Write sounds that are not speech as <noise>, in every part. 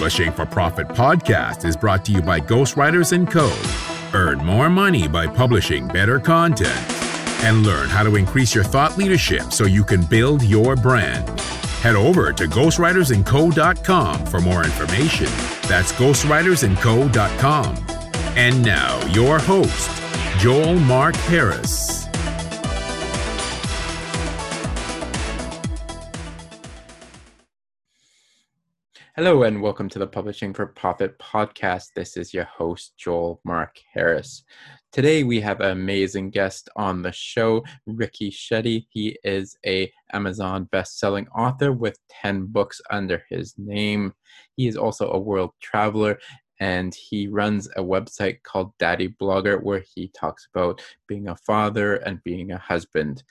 Publishing for Profit podcast is brought to you by Ghostwriters & Co. Earn more money by publishing better content and learn how to increase your thought leadership so you can build your brand. Head over to ghostwritersandco.com for more information. That's ghostwritersandco.com. And now, your host, Joel Mark Harris. Hello, and welcome to the Publishing for Profit podcast. This is your host, Joel Mark Harris. Today we have an amazing guest on the show, Ricky Shetty. He is a Amazon best-selling author with 10 books under his name. He is also a world traveler and he runs a website called Daddy Blogger where he talks about being a father and being a husband.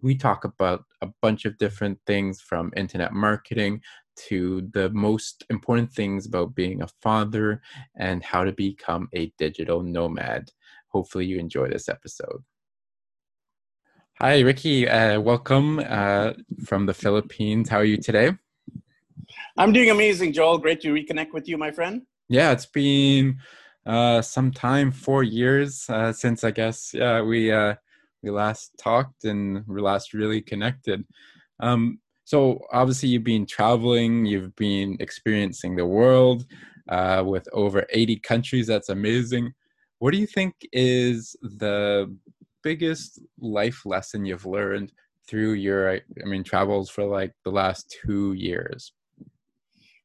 We talk about a bunch of different things from internet marketing to the most important things about being a father and how to become a digital nomad. Hopefully, you enjoy this episode. Hi, Ricky. Uh, welcome uh, from the Philippines. How are you today? I'm doing amazing, Joel. Great to reconnect with you, my friend. Yeah, it's been uh, some time, four years uh, since I guess yeah we uh, we last talked and we last really connected. Um, so obviously, you've been traveling, you've been experiencing the world uh, with over 80 countries. That's amazing. What do you think is the biggest life lesson you've learned through your, I mean, travels for like the last two years?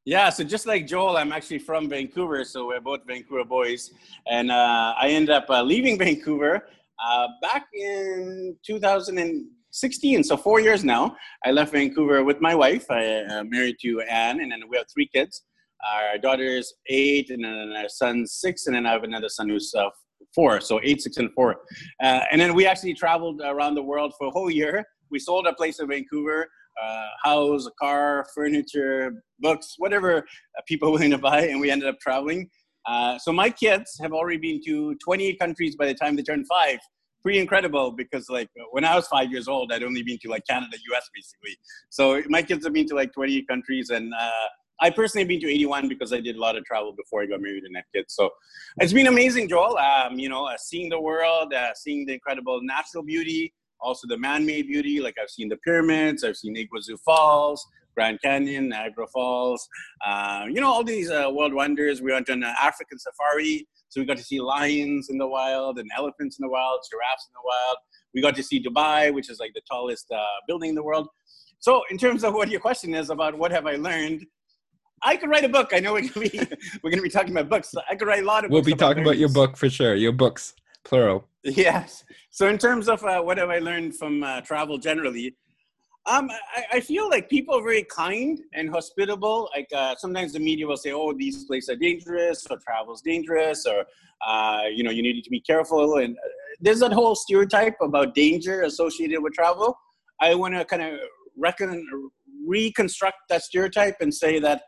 Yeah, so just like Joel, I'm actually from Vancouver, so we're both Vancouver boys. And uh, I ended up uh, leaving <laughs> Vancouver uh, back in 2000. And, 16, so four years now. I left Vancouver with my wife. I am married to Anne, and then we have three kids. Our daughter is eight, and then our son's six, and then I have another son who's uh, four, so eight, six, and four. Uh, and then we actually traveled around the world for a whole year. We sold a place in Vancouver, uh, house, a car, furniture, books, whatever uh, people <laughs> willing to buy, and we ended up traveling. Uh, so my kids have already been to 28 countries by the time they turn five pretty incredible because like when I was five years old, I'd only been to like Canada, US basically. So my kids have been to like 20 countries and uh, I personally have been to 81 because I did a lot of travel before I got married and had kids. So it's been amazing, Joel. Um, you know, uh, seeing the world, uh, seeing the incredible natural beauty, also the man-made beauty. Like I've seen the pyramids, I've seen Iguazu Falls, Grand Canyon, Niagara Falls. Uh, you know, all these uh, world wonders. We went on an African safari. So we got to see lions in the wild and elephants in the wild, giraffes in the wild. We got to see Dubai, which is like the tallest uh, building in the world. So in terms of what your question is about what have I learned, I could write a book. I know we're gonna be <laughs> we're gonna be talking about books. I could write a lot of. We'll be about talking about your book for sure. Your books, plural. <laughs> Yes. So in terms of uh, what have I learned from uh, travel generally, um, I, I, feel like people are very kind and hospitable. Like uh, sometimes the media will say, "Oh, these places are dangerous," or "Travel's dangerous," or uh, you know, you need to be careful. And uh, there's that whole stereotype about danger associated with travel. I want to kind of reckon, reconstruct that stereotype and say that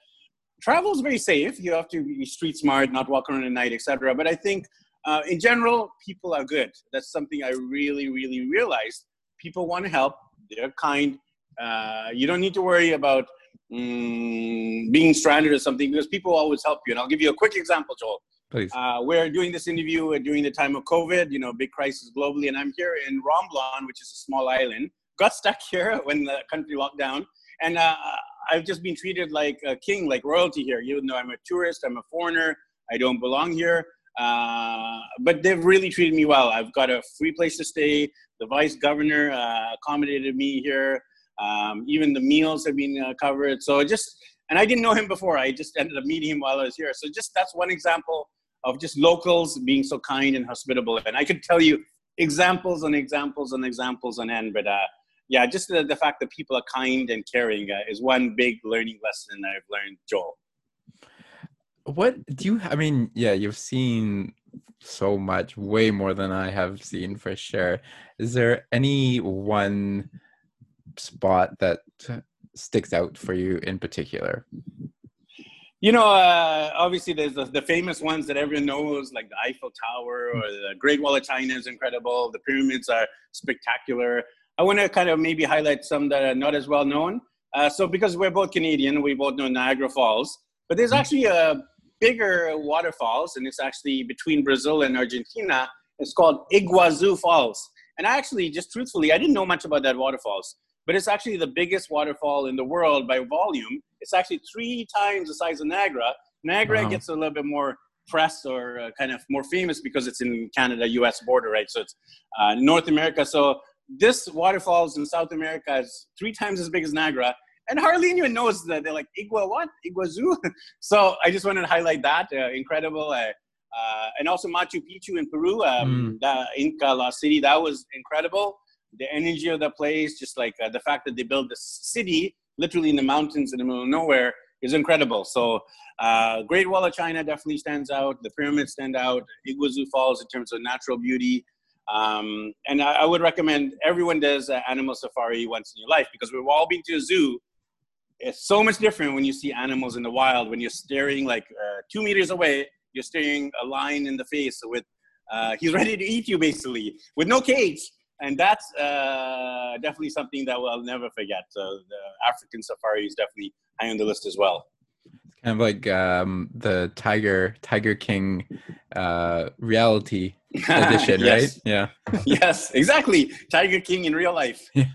travel is very safe. You have to be street smart, not walk around at night, etc. But I think, uh, in general, people are good. That's something I really, really realized. People want to help. They're kind uh, you don't need to worry about mm, being stranded or something because people always help you. And I'll give you a quick example, Joel. Please. Uh, we're doing this interview during the time of COVID, you know, big crisis globally, and I'm here in Romblon, which is a small island. Got stuck <laughs> here when the country locked down, and uh, I've just been treated like a king, like royalty here. Even though I'm a tourist, I'm a foreigner, I don't belong here. Uh, but they've really treated me well. I've got a free place to stay. The vice governor uh, accommodated me here. Um, even the meals have been uh, covered. So just, and I didn't know him before. I just ended up meeting him while I was here. So just that's one example of just locals being so kind and hospitable. And I could tell you examples and examples and examples on end. But uh, yeah, just the, the fact that people are kind and caring uh, is one big learning lesson I've learned, Joel. What do you? I mean, yeah, you've seen so much, way more than I have seen for sure. Is there any one? Spot that sticks out for you in particular? You know, uh, obviously there's the, the, famous ones that everyone knows, like the Eiffel Tower or the Great Wall of China is incredible. The pyramids are spectacular. I want to kind of maybe highlight some that are not as well known. Uh, so because we're both Canadian, we both know Niagara Falls. But there's actually a bigger waterfalls, and it's actually between Brazil and Argentina. It's called Iguazu Falls. And I actually, just truthfully, I didn't know much about that waterfalls, but it's actually the biggest waterfall in the world by volume. It's actually three times the size of Niagara. Niagara wow. gets a little bit more press or uh, kind of more famous because it's in Canada US border, right? So it's uh, North America. So this waterfalls in South America is three times as big as Niagara. And hardly anyone knows that they're like Igua what Iguazu. <laughs> so I just wanted to highlight that uh, incredible, uh, uh, and also Machu Picchu in Peru, um, mm. the Inca Lost City. That was incredible. The energy of the place, just like uh, the fact that they built the city literally in the mountains in the middle of nowhere, is incredible. So, uh, Great Wall of China definitely stands out. The pyramids stand out. Iguazu Falls in terms of natural beauty. Um, and I, I, would recommend everyone does an animal safari once in your life because we've all been to a zoo. It's so much different when you see animals in the wild. When you're staring like uh, two meters away, you're staring a lion in the face with uh, he's <laughs> ready to eat you basically with no cage. And that's uh, definitely something that I'll never forget. So the African safari is definitely high on the list as well It's kind of like um, the Tiger Tiger King uh, reality <laughs> edition, right? Yeah. <laughs> yes, exactly. Tiger King in real life. <laughs> Yeah.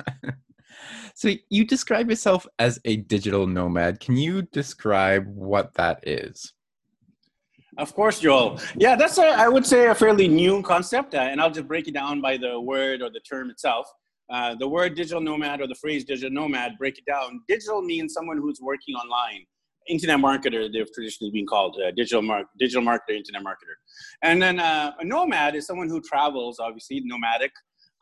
So you describe yourself as a digital nomad. Can you describe what that is? Of course, Joel. Yeah, that's a, I would say a fairly new concept, uh, and I'll just break it down by the word or the term itself. Uh, the word digital nomad or the phrase digital nomad, break it down. Digital means someone who's working online internet marketer they've traditionally been called uh, digital mark digital marketer internet marketer and then uh, a nomad is someone who travels obviously nomadic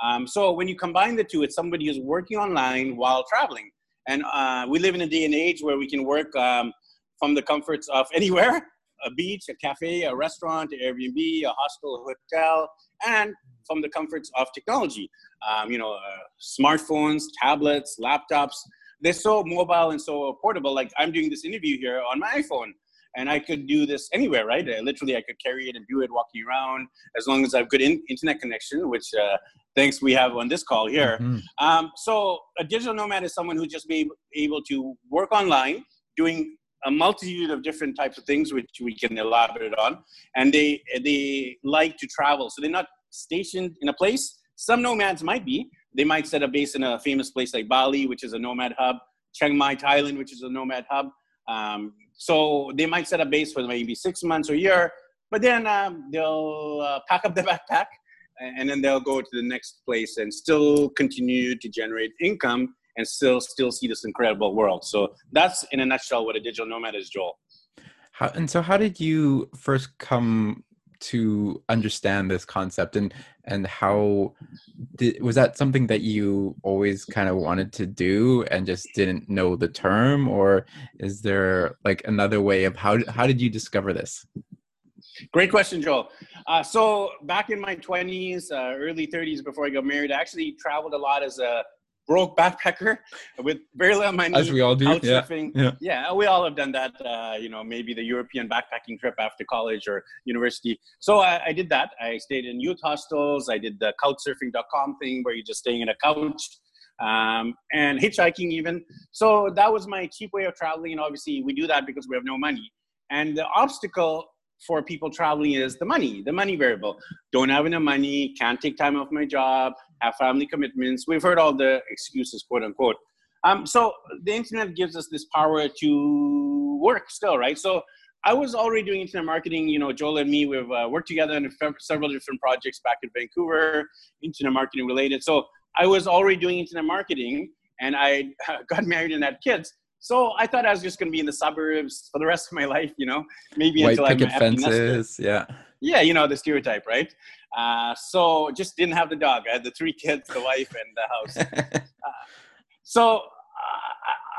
um, so when you combine the two it's somebody who's working online while traveling and uh, we live in a day and age where we can work um, from the comforts of <laughs> anywhere a beach a cafe a restaurant an airbnb a hostel a hotel and from the comforts of technology um, you know uh, smartphones tablets laptops they're so mobile and so portable. Like I'm doing this interview here on my iPhone, and I could do this anywhere, right? Uh, literally, I could carry it and do it walking around as long as I have good in- internet connection, which uh, thanks we have on this call here. Mm-hmm. Um, so a digital nomad is someone who's just be able to work online, doing a multitude of different types of things, which we can elaborate on, and they they like to travel, so they're not stationed in a place. Some nomads might be, they might set a base in a famous place like Bali, which is a nomad hub, Chiang Mai, Thailand, which is a nomad hub. Um, so they might set a base for maybe six months or a year, but then um, they'll uh, pack up their <laughs> backpack and then they'll go to the next place and still continue to generate income and still still see this incredible world. So that's in a nutshell what a digital nomad is, Joel. How, and so, how did you first come to understand this concept and and how did, was that something that you always kind of wanted to do and just didn't know the term or is there like another way of how how did you discover this great question joel uh, so back in my 20s uh, early 30s before i got married i actually traveled a lot as a broke backpacker with very little money. As we all do. Yeah. yeah. yeah. we all have done that. Uh, you know, maybe the European backpacking trip after college or university. So I, I, did that. I stayed in youth hostels. I did the couchsurfing.com thing where you're just staying in a couch um, and hitchhiking even. So that was my cheap way of traveling. And obviously we do that because we have no money. And the obstacle for people traveling is the money, the money variable. Don't have enough money, can't take time off my job, have family commitments. We've heard all the excuses, quote unquote. Um, so the internet gives us this power to work still, right? So I was already doing internet marketing. You know, Joel and me, we've uh, worked together on several different projects back in Vancouver, internet marketing related. So I was already doing internet marketing and I <laughs> got married and had kids. So I thought I was just going to be in the suburbs for the rest of my life, you know, maybe White until picket I'm fences, yeah. Yeah, you know the stereotype, right? Uh, so just didn't have the dog. I had the three kids, the wife, and the house. <laughs> uh, so uh,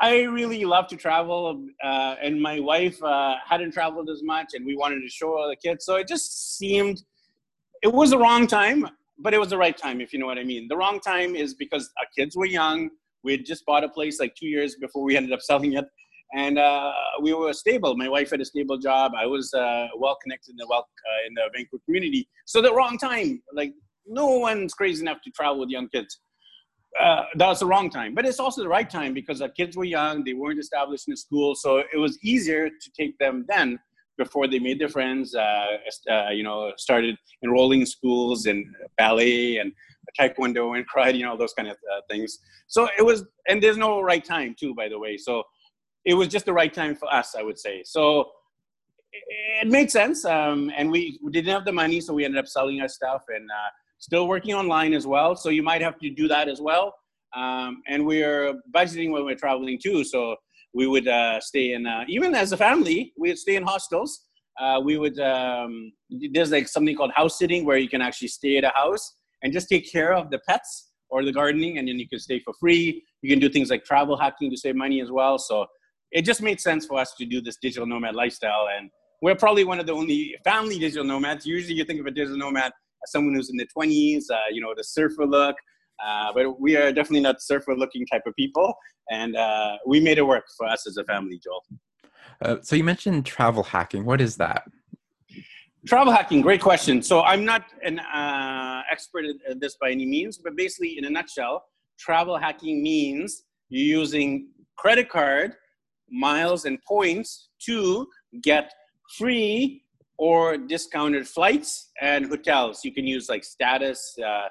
I really love to travel, uh, and my wife uh, hadn't traveled as much, and we wanted to show the kids. So it just seemed it was the wrong time, but it was the right time, if you know what I mean. The wrong time is because our kids were young we had just bought a place like two years before we ended up selling it, and uh, we were stable. My wife had a stable job. I was uh, well connected in the well uh, in the Vancouver community. So the wrong time, like no one's crazy enough to travel with young kids. uh, that was the wrong time. But it's also the right time because our kids were young, they weren't established in the school, so it was easier to take them then before they made their friends. Uh, uh, you know, started enrolling in schools and ballet and taekwondo and karate, you know, those kind of uh, things. So it was, and there's no right time too, by the way. So it was just the right time for us, I would say. So it made sense, um, and we, we didn't have the money, so we ended up selling our stuff and uh, still working online as well. So you might have to do that as well. Um, and we're budgeting when we're traveling too. So we would uh, stay in, uh, even as a family, we would stay in hostels. Uh, we would, um, there's like something called house sitting where you can actually stay at a house and just take care of the pets or the gardening, and then you can stay for free. You can do things like travel hacking to save money as well. So it just made sense for us to do this digital nomad lifestyle. And we're probably one of the only family digital nomads. Usually you think of a digital nomad as someone who's in the 20s, uh, you know, the surfer look. Uh, but we are definitely not surfer looking type of people. And uh, we made it work for us as a family, Joel. Uh, so you mentioned travel hacking. What is that? Travel hacking, great question. So I'm not an uh, expert at this by any means, but basically, in a nutshell, travel hacking means you're using credit card miles and points to get free or discounted flights and hotels. You can use like Status uh,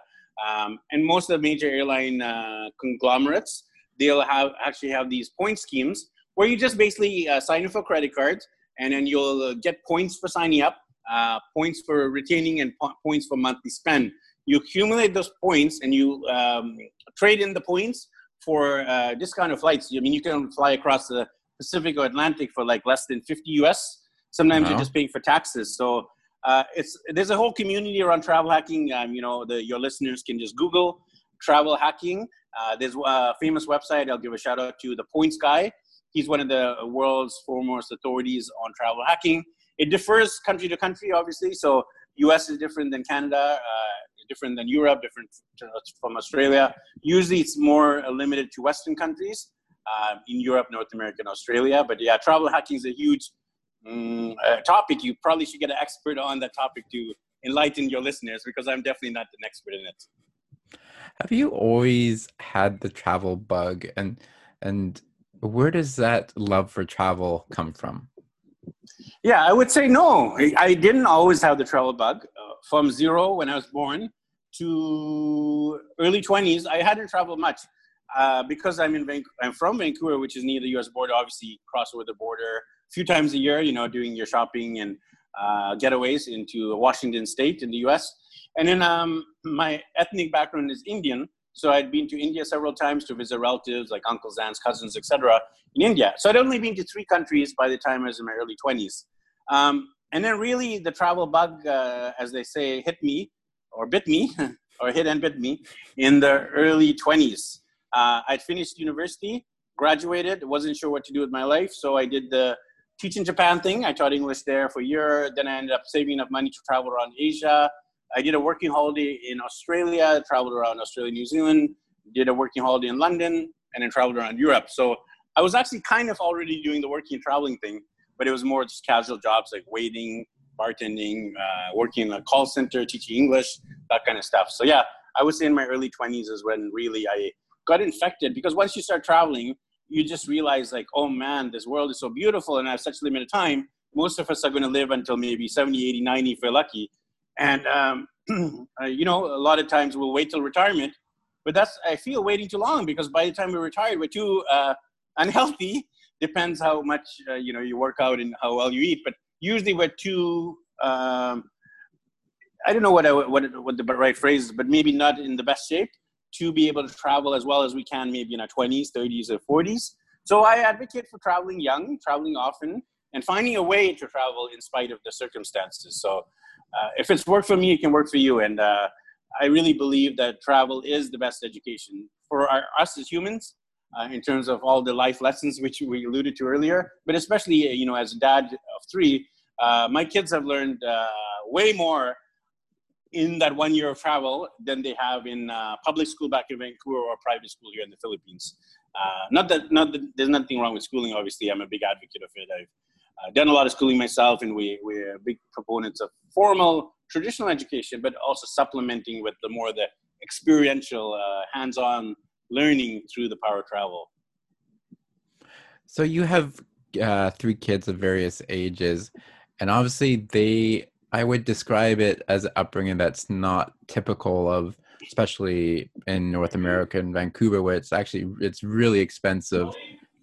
um, and most of the major airline uh, conglomerates. They'll have actually have these point schemes where you just basically uh, sign up for credit cards and then you'll get points for signing up, uh, points for retaining, and po- points for monthly spend. You accumulate those points and you um, trade in the points for uh, discounted flights. I mean, you can fly across the Pacific or Atlantic for like less than 50 US Sometimes no. you're just paying for taxes. So uh, it's there's a whole community around travel hacking. Um, you know, the, your listeners can just Google travel hacking. Uh, there's a famous website. I'll give a shout out to the Points Guy. He's one of the world's foremost authorities on travel hacking. It differs country to country, obviously. So U.S. is different than Canada, uh, different than Europe, different from Australia. Usually, it's more limited to Western countries. Uh, in Europe, North America, and Australia. But yeah, travel hacking is a huge mm, topic, you probably should get an expert on that topic to enlighten your listeners because I'm definitely not an expert in it. Have you always had the travel bug and and where does that love for travel come from? Yeah, I would say no. I didn't always have the travel bug. Uh, from zero when I was born to early 20s, I hadn't traveled much. Uh, because I'm in Van- I'm from Vancouver, which is near the U.S. border. Obviously, cross over the border a few times a year. You know, doing your shopping and uh, getaways into Washington State in the U.S. And then um, my ethnic background is Indian, so I'd been to India several times to visit relatives like uncles, aunts, cousins, etc. in India. So I'd only been to three countries by the time I was in my early 20s. Um, and then really the travel bug, uh, as they say, hit me or bit me <laughs> or hit and bit me in the early 20s. Uh, I'd finished university, graduated, wasn't sure what to do with my life, so I did the teach in Japan thing. I taught English there for a year. Then I ended up saving enough money to travel around Asia. I did a working holiday in Australia, traveled around Australia, New Zealand, did a working holiday in London, and then traveled around Europe. So I was actually kind of already doing the working and traveling thing, but it was more just casual jobs like waiting, bartending, uh, working in a call center, teaching English, that kind of stuff. So yeah, I say in my early 20s is when really I got infected because once you start traveling, you just realize like, oh man, this world is so beautiful and I have such limited time. Most of us are going to live until maybe 70, 80, 90 if we're lucky. And, um, <clears throat> uh, you know, a lot of times we'll wait till retirement, but that's, I feel waiting too long because by the time we're retired, we're too uh, <laughs> unhealthy. Depends how much, uh, you know, you work out and how well you eat, but usually we're too, um, I don't know what, I, what, what the right phrase is, but maybe not in the best shape to be able to travel as well as we can, maybe in our 20s, 30s, or 40s. So I advocate for traveling young, traveling often, and finding a way to travel in spite of the circumstances. So uh, if it's worked for me, it can work for you. And uh, I really believe that travel is the best education for our, us as humans. Uh, in terms of all the life lessons which we alluded to earlier, but especially you know as a dad of three, uh, my kids have learned uh, way more in that one year of travel than they have in uh, public school back in Vancouver or private school here in the Philippines. Uh, not that, not that there's nothing wrong with schooling. Obviously, I'm a big advocate of it. I've uh, done a lot of schooling myself, and we we're big proponents of formal traditional education, but also supplementing with the more the experiential, uh, hands-on learning through the power of travel. So you have uh, three kids of various ages, and obviously they, I would describe it as an upbringing that's not typical of, especially in North America and Vancouver, where it's actually it's really expensive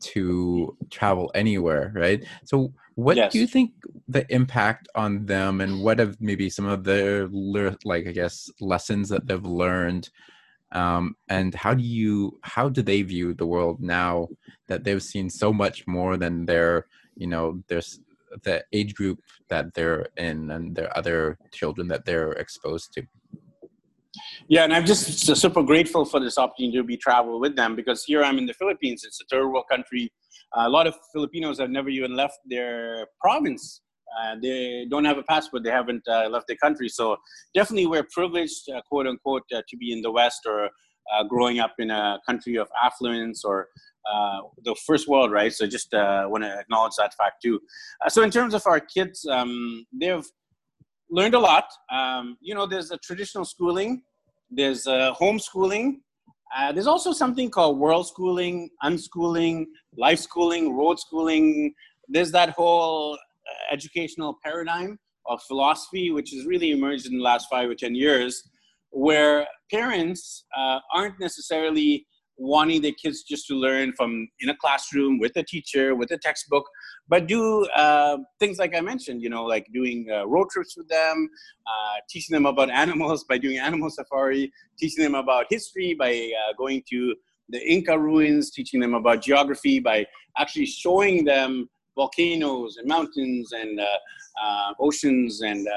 to travel anywhere, right? So what yes. do you think the impact on them, and what have maybe some of the like I guess lessons that they've learned? Um, and how do you how do they view the world now that they've seen so much more than their you know there's the age group that they're in and their other children that they're exposed to yeah and i'm just super grateful for this opportunity to be travel with them because here i'm in the philippines it's a third world country a lot of filipinos have never even left their province uh, they don't have a passport. They haven't uh, left the country. So definitely, we're privileged, uh, quote unquote, uh, to be in the West or uh, growing up in a country of affluence or uh, the first world, right? So just want to acknowledge that fact too. so in terms of our kids, um, they've learned a lot. Um, you know, there's a traditional schooling, there's homeschooling. there's also something called world schooling, unschooling, life schooling, road schooling. There's that whole educational paradigm of philosophy, which has really emerged in the last five or 10 years, where parents uh, aren't necessarily wanting their kids just to learn from in a classroom with a teacher, with a textbook, but do uh, things like I mentioned, you know, like doing uh, road trips with them, uh, teaching them about <laughs> animals by doing animal safari, teaching them about history by uh, going to the Inca ruins, teaching them about geography by actually showing them volcanoes and mountains and uh, uh, oceans and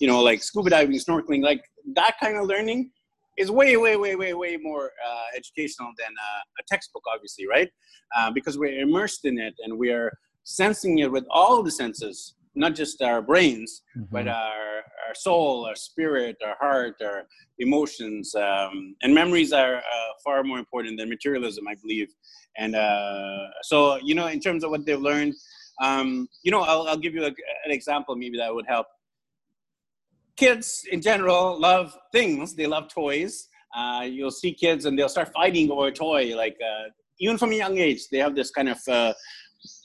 you know like scuba diving snorkeling like that kind of learning is way way way way way more uh, educational than uh, a textbook obviously right uh, because we're immersed in it and we are sensing it with all the senses not just our brains mm-hmm. but our, our soul our spirit our heart our emotions um, and memories are far more important than materialism i believe and uh, so, you know, in terms of what they've learned, um, you know, I'll, I'll give you a, an example maybe that would help. Kids in general love things, they love toys. Uh, you'll see kids and they'll start fighting over a toy, like uh, even from a young age, they have this kind of uh,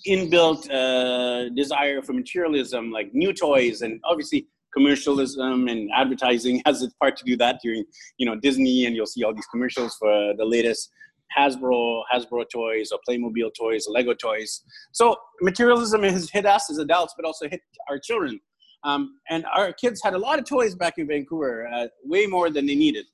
inbuilt uh, desire for materialism, like new toys, and obviously commercialism and advertising <laughs> has its part to do that during, you know, Disney, and you'll see all these commercials for the latest Hasbro, Hasbro toys, or Playmobil toys, or Lego toys. So materialism has hit us as adults, but also hit our children. Um, and our kids had a lot of toys back in Vancouver, uh, way more than they needed.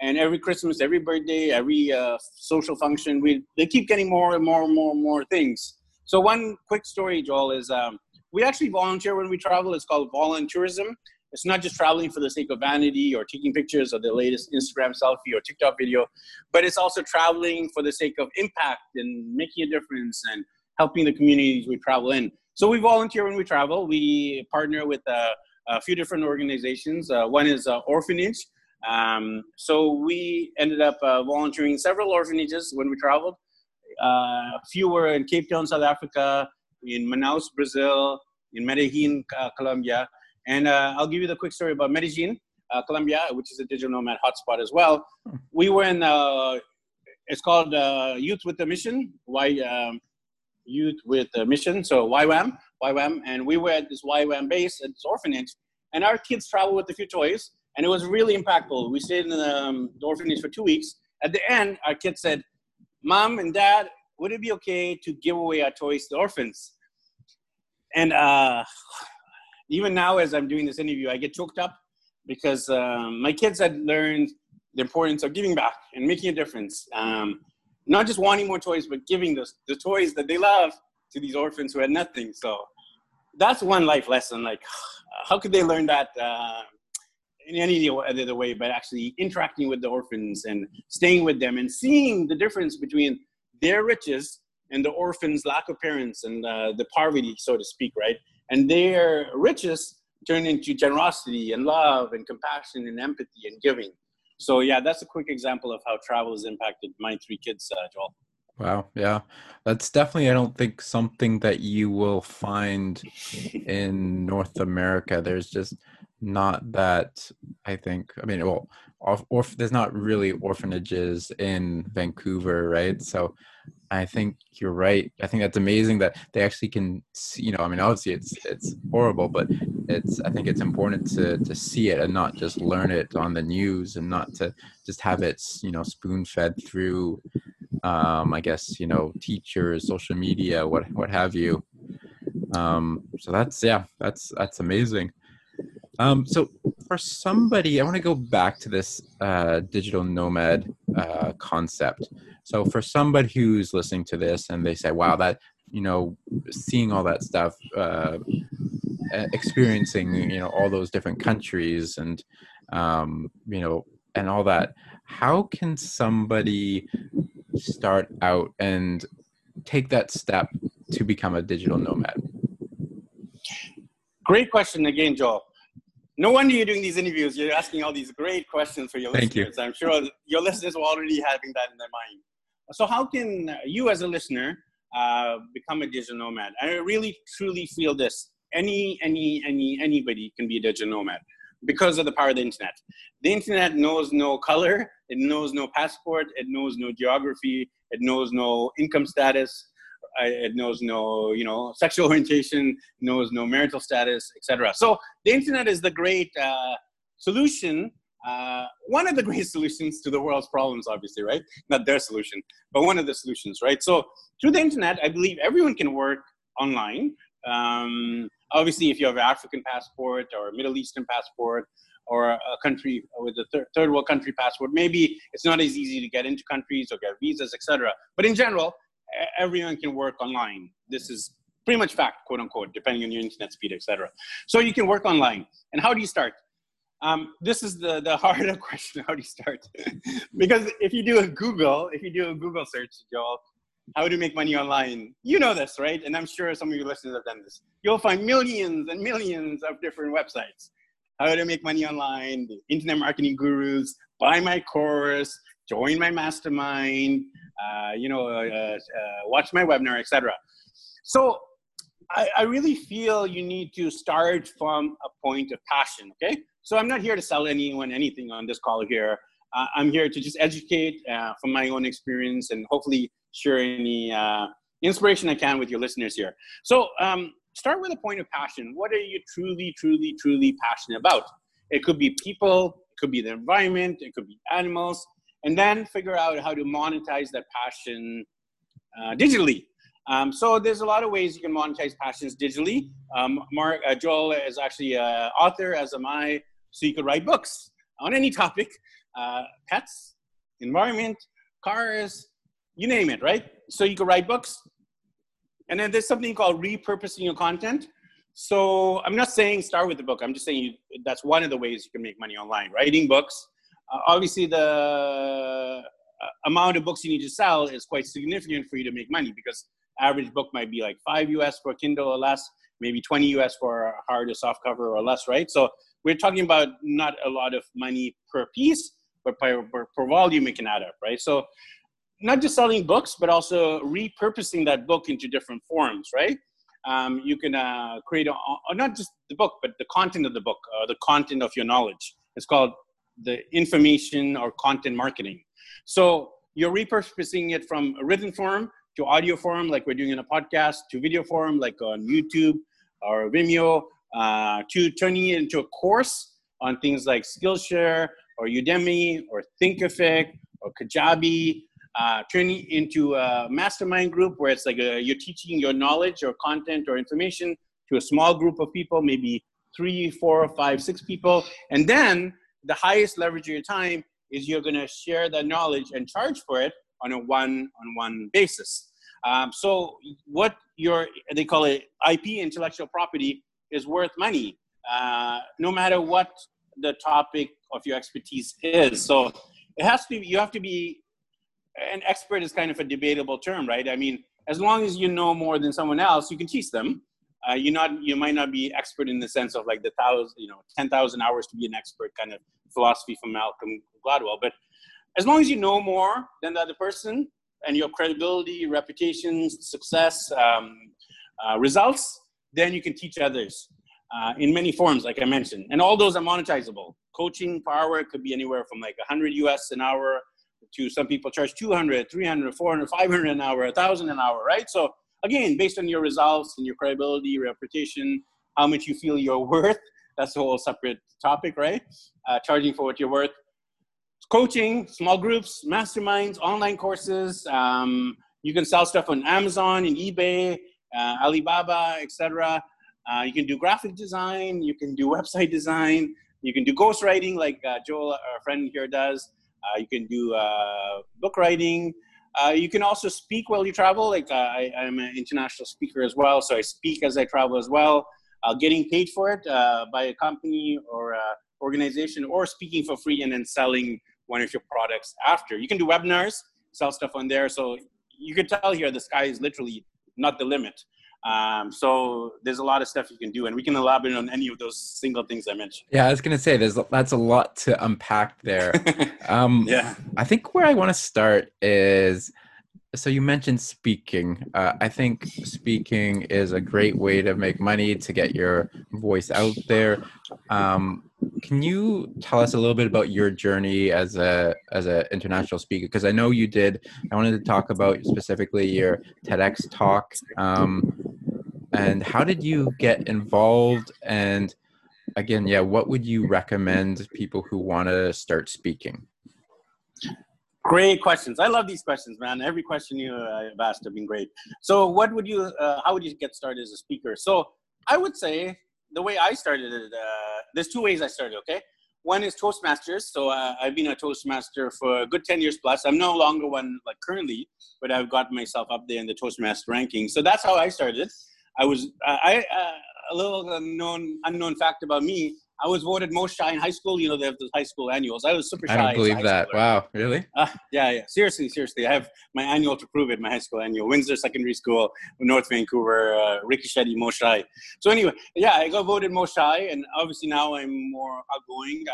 And every Christmas, every birthday, every uh, social function, we they keep getting more and more and more and more things. So one quick story, Joel, is um, we actually volunteer when we travel. It's called volunteerism. It's not just traveling for the sake of vanity or taking pictures of the latest Instagram selfie or TikTok video, but it's also traveling for the sake of impact and making a difference and helping the communities we travel in. So we volunteer when we travel. We partner with uh, a few different organizations. Uh, one is uh, Orphanage. Um, so we ended up uh, volunteering several orphanages when we traveled. Uh, a few were in Cape Town, South Africa, in Manaus, Brazil, in Medellin, uh, Colombia. And uh, I'll give you the quick story about Medellin, uh, Colombia, which is a digital nomad hotspot as well. We were in, uh, it's called uh, Youth with a Mission, Why um, Youth with a Mission, so YWAM, YWAM. And we were at this YWAM base at this orphanage, and our kids traveled with a few toys, and it was really impactful. We stayed in the, um, the orphanage for two weeks. At the end, our kids said, Mom and Dad, would it be okay to give away our toys to orphans? And uh, even now as i'm doing this interview i get choked up because um, my kids had learned the importance of giving back and making a difference um, not just wanting more toys but giving the, the toys that they love to these orphans who had nothing. So that's one life lesson. Like <sighs> how could they learn that uh, in any other way but actually interacting with the orphans and staying with them and seeing the difference between their riches and the orphans lack of parents and uh, the poverty so to speak right? And their riches turn into generosity and love and compassion and empathy and giving. So yeah, that's a quick example of how travel has impacted my three kids, uh, Joel. Wow. Yeah. That's definitely, I don't think, something that you will find in North America. There's just not that, I think, I mean, well, or, there's not really orphanages in Vancouver, right? So I think you're right. I think that's amazing that they actually can see, you know, I mean, obviously it's, it's horrible, but it's, I think it's important to, to see it and not just learn it on the news and not to just have it, you know, spoon fed through um, I guess you know teachers, social media, what what have you. Um, so that's yeah, that's that's amazing. Um, so for somebody, I want to go back to this uh, digital nomad uh, concept. So for somebody who's listening to this and they say, "Wow, that you know, seeing all that stuff, uh, experiencing you know all those different countries and um, you know and all that," how can somebody start out and take that step to become a digital nomad? Great question again, Joel. No wonder you're doing these interviews. You're asking all these great questions for your Thank listeners. You. I'm sure your listeners were already having that in their mind. So, how can you, as a listener, uh, become a digital nomad? I really, truly feel this. Any, any, any, anybody can be a digital nomad because of the power of the internet. The internet knows no color, it knows no passport, it knows no geography, it knows no income status, uh, it knows no, you know, <laughs> sexual orientation, knows no marital status, etc. So the internet is the great uh, solution. Uh, one of the great <laughs> solutions to the world's problems, obviously, right? Not their solution, but one of the solutions, right? So through the internet, I believe everyone can work online. Um, obviously, if you have an African passport or a Middle Eastern passport or a country with a third, third world country passport, maybe it's not as easy to get into countries or get visas, etc. But in general, everyone can work online. This is pretty much fact, quote unquote, depending on your internet speed, etc. So you can work online. And how do you start? Um, this is the, the <laughs> harder question. How do you start? because if you do a Google, if you do a Google search, Joel, how to make money online. You know this, right? And I'm sure some of your listeners have done this. You'll find millions and millions of different websites. How to make money online, the internet marketing gurus, buy my course, join my mastermind, uh, you know, uh, uh, watch my webinar, etc. So I, I really feel you need to start from a point of passion, okay? So I'm not here to sell anyone anything on this call here. Uh, I'm here to just educate uh, from my own experience and hopefully share any uh, inspiration I can with your listeners here. So um, start with a point of passion. What are you truly, truly, truly passionate about? It could be people, it could be the environment, it could be animals, and then figure out how to monetize that passion uh, digitally. Um, so there's a lot of ways you can monetize passions digitally. Um, Mark uh, Joel is actually an author, as am I. So you could write books on any <laughs> topic: uh, pets, environment, cars, you name it, right? So you could write books. And then there's something called repurposing your content. So I'm not saying start with the book. I'm just saying you, that's one of the ways you can make money online. Writing books. Uh, obviously, the uh, amount of books you need to sell is quite significant for you to make money because average book might be like five US for Kindle or less, maybe 20 US for a hard or soft cover or less, right? So we're talking about not a lot of money per piece, but per, per, per volume it can add up, right? So not just selling books, but also repurposing that book into different forms, right? Um, you can uh, create a, not just the book, but the content of the book, uh, the content of your knowledge. It's called the information or content marketing. So you're repurposing it from a written form to audio form, like we're doing in a podcast, to video form, like on YouTube or Vimeo, uh, to turning it into a course on things like Skillshare or Udemy or Thinkific or Kajabi uh, turning into a mastermind group where it's like a, you're teaching your knowledge or content or information to a small group of people, maybe three, four, five, six people. And then the highest leverage of your time is you're going to share that knowledge and charge for it on a one-on-one basis. Um, so what your they call it IP intellectual property is worth money, uh, no matter what the topic of your expertise is. So it has to be you have to be an expert is kind of a debatable term, right? I mean, as long as you know more than someone else, you can teach them. Uh, you not you might not be expert in the sense of like the thousand, you know, ten thousand hours to be an expert kind of philosophy from Malcolm Gladwell. But as long as you know more than the other person, and your credibility, reputation, success, um, uh, results, then you can teach others uh, in many forms, like I mentioned. And all those are monetizable. Coaching per hour could be anywhere from like 100 US an hour to some people charge 200, 300, 400, 500 an hour, 1,000 an hour, right? So again, based on your results and your credibility, reputation, how much you feel you're <laughs> worth, that's a whole separate topic, right? Uh, charging for what you're worth. Coaching, small groups, masterminds, online courses. Um, you can sell stuff on Amazon and eBay, uh, Alibaba, etc. Uh, you can do graphic design. You can do <laughs> website design. You can do ghostwriting, like uh, Joel, our friend here, does. Uh, you can do uh, book writing. Uh, you can also speak while you travel. Like I, am an international speaker as well, so I speak as I travel as well. getting paid for it by a company or organization, or speaking for free and then selling one of your products after. You can do webinars, sell stuff on there. So you can tell here the sky is literally not the limit. Um, so there's a lot of stuff you can do, and we can elaborate on any of those single things I mentioned. Yeah, I was gonna say there's that's a lot to unpack there. <laughs> um, yeah, I think where I want to start is so you mentioned speaking. Uh, I think speaking is a great way to make money to get your voice out there. Um, can you tell us a little bit about your journey as a as an international speaker? Because I know you did. I wanted to talk about specifically your TEDx talk. Um, and how did you get involved and again yeah what would you recommend people who want to start speaking great questions i love these questions man every question you uh, have asked have been great so what would you uh, how would you get started as a speaker so i would say the way i started it uh, there's two ways i started okay? One is toastmasters. So uh, i've been a toastmaster for a good 10 years plus. I'm no longer one like currently but i've got myself up there in the toastmaster ranking. So that's how i started. I was I uh, a little unknown unknown fact about me. I was voted most shy in high school. You know, they have the high school annuals. I was super shy. I don't believe that. Schooler. Wow, really? <laughs> Uh, yeah, yeah. Seriously, seriously. I have my annual to prove it. My high school annual, Windsor Secondary School, North Vancouver, uh, Ricky Shetty, most shy. So anyway, yeah, I got voted most shy, and obviously now I'm more outgoing.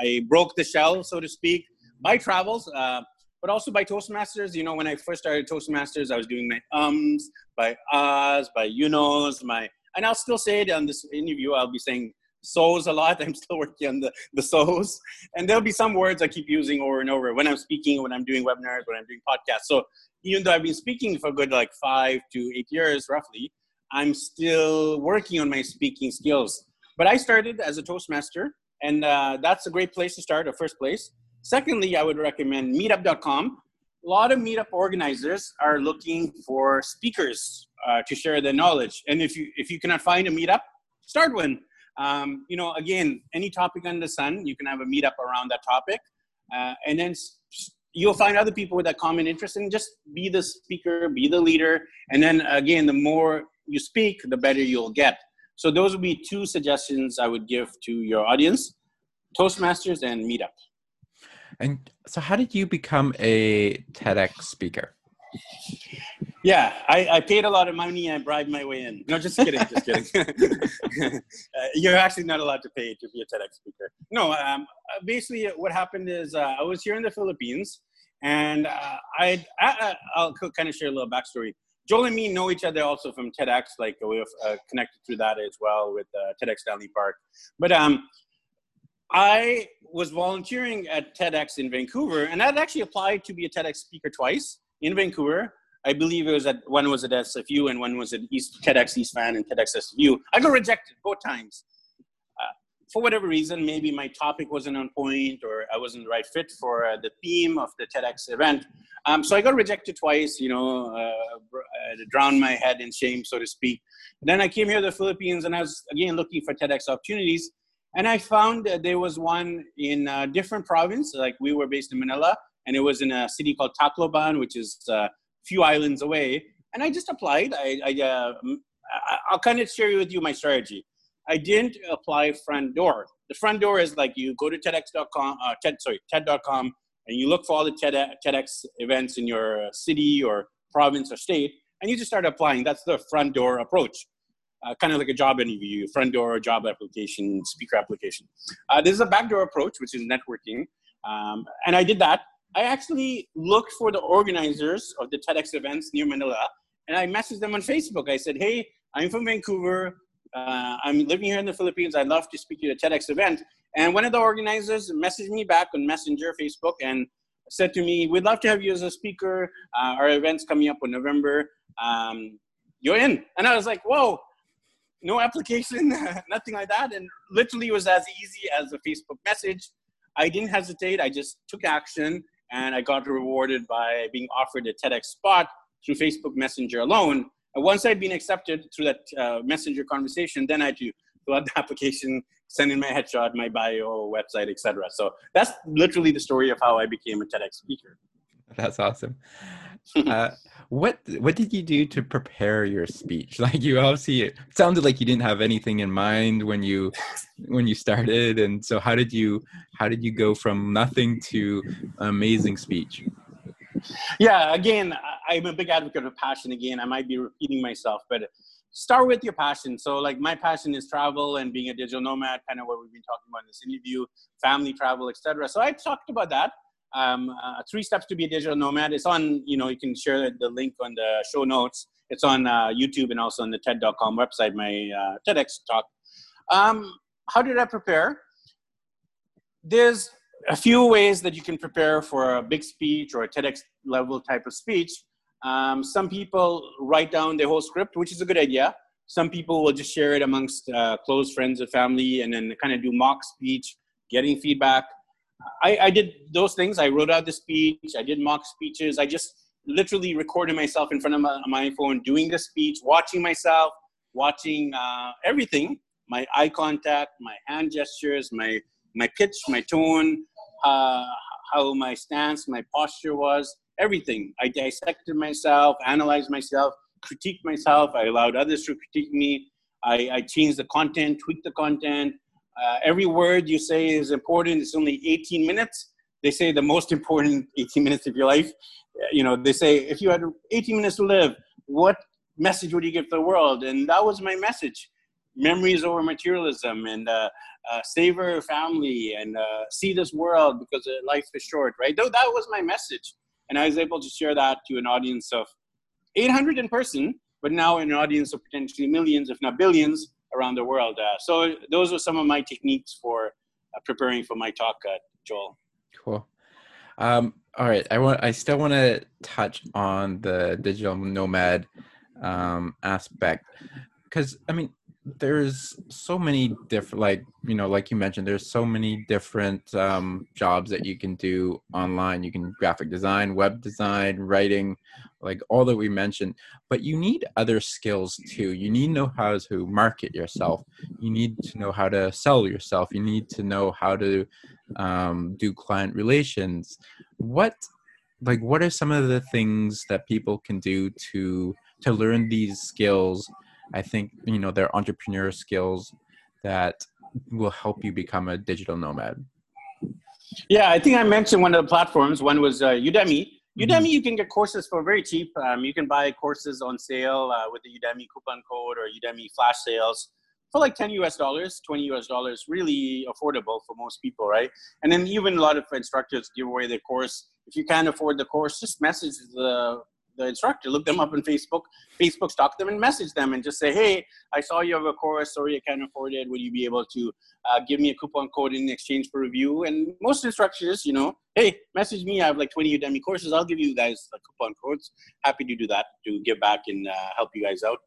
I, I broke the shell, so to speak, by travels. Uh, but also by Toastmasters. You know, when I first started Toastmasters, I was doing my ums, by us, by you knows, my, and I'll still say it on this interview. I'll be saying so's a lot. <laughs> I'm still working on the, the so's. And there'll be some words I keep using over and over when I'm speaking, when I'm doing webinars, when I'm doing podcasts. So even though I've been speaking for good like five to eight years roughly, I'm still working on my speaking skills. But I started as a Toastmaster, and uh, that's a great place to start, a first place. Secondly, I would recommend meetup.com. A lot of meetup organizers are looking for speakers uh, to share their knowledge. And if you if you cannot find a meetup, start one. Um, you know, again, any topic under the sun, you can have a meetup around that topic, uh, and then you'll find other people with that common interest, and just be the speaker, be the leader. And then again, the more you speak, the better you'll get. So those would be two suggestions I would give to your audience: Toastmasters and Meetup. And so, how did you become a TEDx speaker? Yeah, I, I paid a lot of money and bribed my way in. No, just kidding, just kidding. <laughs> uh, you're actually not allowed to pay to be a TEDx speaker. No, um, uh, basically, what happened is uh, I was here in the Philippines, and uh, I, I will kind of share a little backstory. Joel and me know each other also from TEDx, like we've uh, connected through that as well with uh, TEDx Stanley Park. But um, I was volunteering at TEDx in Vancouver, and I'd actually applied to be a TEDx speaker twice in Vancouver. I believe it was at one was at SFU and one was at East TEDx East Van and TEDx SFU. I got rejected both times. Uh, for whatever reason, maybe my topic wasn't on point or I wasn't the right fit for uh, the theme of the TEDx event. Um, so I got rejected twice, you know, uh, uh drowned my head in shame, so to speak. And then I came here to the Philippines and I was again looking for TEDx opportunities. And I found that there was one in a different province. Like we were based in Manila, and it was in a city called Tacloban, which is a few islands away. And I just applied. I, I uh, I'll kind of share with you my strategy. I didn't apply front door. The front door is like you go to TEDx.com, uh, TED, sorry, TED.com, and you look for all the TED, TEDx events in your city or province or state, and you just start applying. That's the front door approach uh, kind of like a job interview, front door, job application, speaker application. Uh, this is a backdoor approach, which is networking. Um, and I did that. I actually looked for the organizers of the TEDx events near Manila, and I messaged them on Facebook. I said, "Hey, I'm from Vancouver. Uh, I'm living here in the Philippines. I'd love to speak at a TEDx event." And one of the organizers messaged me back on Messenger, Facebook, and said to me, "We'd love to have you as a speaker. Uh, our event's coming up in November. Um, you're in." And I was like, "Whoa!" No application, <laughs> nothing like that, and literally it was as easy as a Facebook message. I didn't hesitate. I just took action, and I got rewarded by being offered a TEDx spot through Facebook Messenger alone. And once I'd been accepted through that uh, Messenger conversation, then I had to fill out the <laughs> application, send in my headshot, my bio, website, etc. So that's literally the story of how I became a TEDx speaker. <laughs> That's awesome. <laughs> uh, what what did you do to prepare your speech? <laughs> Like you obviously it sounded like you didn't have anything in mind when you when you started, and so how did you how did you go from nothing to amazing speech? Yeah, again, I'm a big advocate of passion. Again, I might be repeating myself, but start with your passion. So, like, my passion is travel and being a digital nomad, kind of what we've been talking about in this interview, family travel, etc. So, I talked about that. Um, uh, three steps to be a digital nomad. It's on, you know, you can share the link on the show notes. It's on uh, YouTube and also on the TED.com website, my uh, TEDx talk. Um, how did I prepare? There's a few ways that you can prepare for a big speech or a TEDx level type of speech. Um, some people write down the whole script, which is a good idea. Some people will just share it amongst uh, close friends and family and then kind of do mock speech, getting feedback. I, I did those things. I wrote out the speech, I did mock speeches. I just literally recorded myself in front of my, my phone doing the speech, watching myself, watching uh, everything my eye contact, my hand gestures, my, my pitch, my tone, uh, how my stance, my posture was everything. I dissected myself, analyzed myself, critiqued myself. I allowed others to critique me. I, I changed the content, tweaked the content. Uh, every word you say is important. It's only 18 minutes. They say the most important <laughs> 18 minutes of your life. You know, they say if you had 18 minutes to live, what message would you give to the world? And that was my message memories over materialism and uh, uh, savor family and uh, see this world because life is short, right? That was my message. And I was able to share that to an audience of 800 in person, but now an audience of potentially millions, if not billions, around the world. Uh, so those are some of my techniques for uh, preparing for my talk, uh, Joel. Cool. Um, all right, I want. I still want to touch on the digital nomad um, aspect because I mean, there's so many different like you know like you mentioned there's so many different um, jobs that you can do online you can graphic design web design writing like all that we mentioned but you need other skills too you need to know how to market yourself you need to know how to sell yourself you need to know how to um, do client relations what like what are some of the things that people can do to to learn these skills I think you know they're entrepreneur skills that will help you become a digital nomad. Yeah, I think I mentioned one of the platforms. One was uh, Udemy. Mm-hmm. Udemy, you can get courses for very cheap. Um, you can buy courses on sale uh, with the Udemy coupon code or Udemy flash sales for like 10 US dollars, 20 US dollars, really affordable for most people, right? And then even a lot of instructors give away their course. If you can't afford the course, just message the the instructor. Look them up on Facebook. Facebook stalk them and message them and just say, hey, I saw you have a course. Sorry, I can't afford it. Would you be able to uh, give me a coupon code in exchange for review? And most instructors, you know, hey, message me. I have like 20 Udemy courses. I'll give you guys the coupon codes. Happy to do that to give back and uh, help you guys out.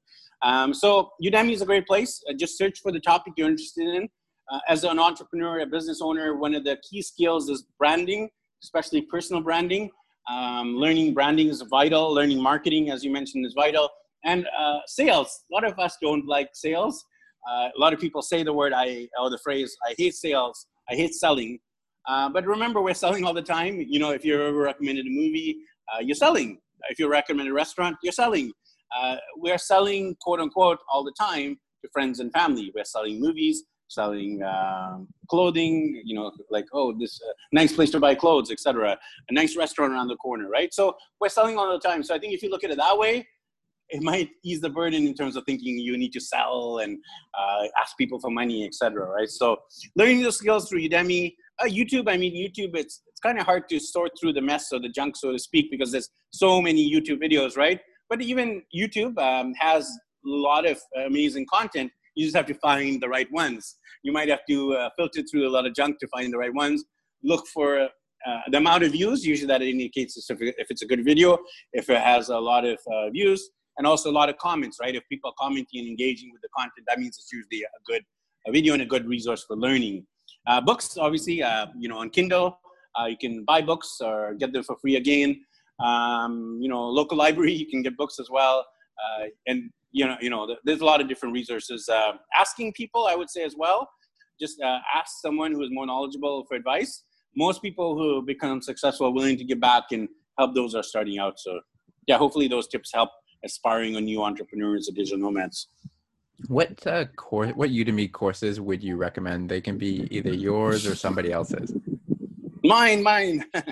Um, so Udemy is a great place. Uh, just search for the topic you're interested in. Uh, as an entrepreneur, a business owner, one of the key skills is branding, especially personal branding. Um, learning branding is vital. Learning marketing, as you mentioned, is vital. And uh, sales. A lot of us don't like sales. Uh, a lot of people say the word I or the phrase I hate sales. I hate selling. Uh, but remember, we're selling all the time. You know, if you're ever recommended a movie, uh, you're selling. If you recommend a restaurant, you're selling. Uh, we're selling, quote unquote, all the time to friends and family. We're selling movies selling um, clothing, you know, like, oh, this uh, nice place to buy clothes, etc. A nice restaurant around the corner, right? So we're selling all the time. So I think if you look at it that way, it might ease the burden in terms of thinking you need to sell and uh, ask people for money, etc. Right? So learning those skills through Udemy. uh, YouTube, I mean, YouTube, it's it's kind of hard to sort through the mess or the junk, so to speak, because there's so many YouTube videos, right? But even YouTube um, has a lot of amazing content. You just have to find the right ones. You might have to uh, filter through a lot of junk to find the right ones. Look for uh, the amount of views. Usually, that indicates if it's a good video, if it has a lot of uh, views, and also a lot of comments, right? If people are commenting and engaging with the content, that means it's usually a good a video and a good resource for learning. Uh, books, obviously, uh, you know, on Kindle, uh, you can buy books or get them for free again. Um, you know, local library, <laughs> you can get books as well. Uh, and you know, you know, there's a lot of different resources. Uh, asking people, I would say as well, just uh, ask someone who is more knowledgeable for advice. Most people who become successful are willing to give back and help those who are starting out. So, yeah, hopefully those tips help aspiring or new entrepreneurs or digital nomads. What uh, course? What Udemy courses would you recommend? They can be either yours or somebody else's. Mine, mine. <laughs> uh,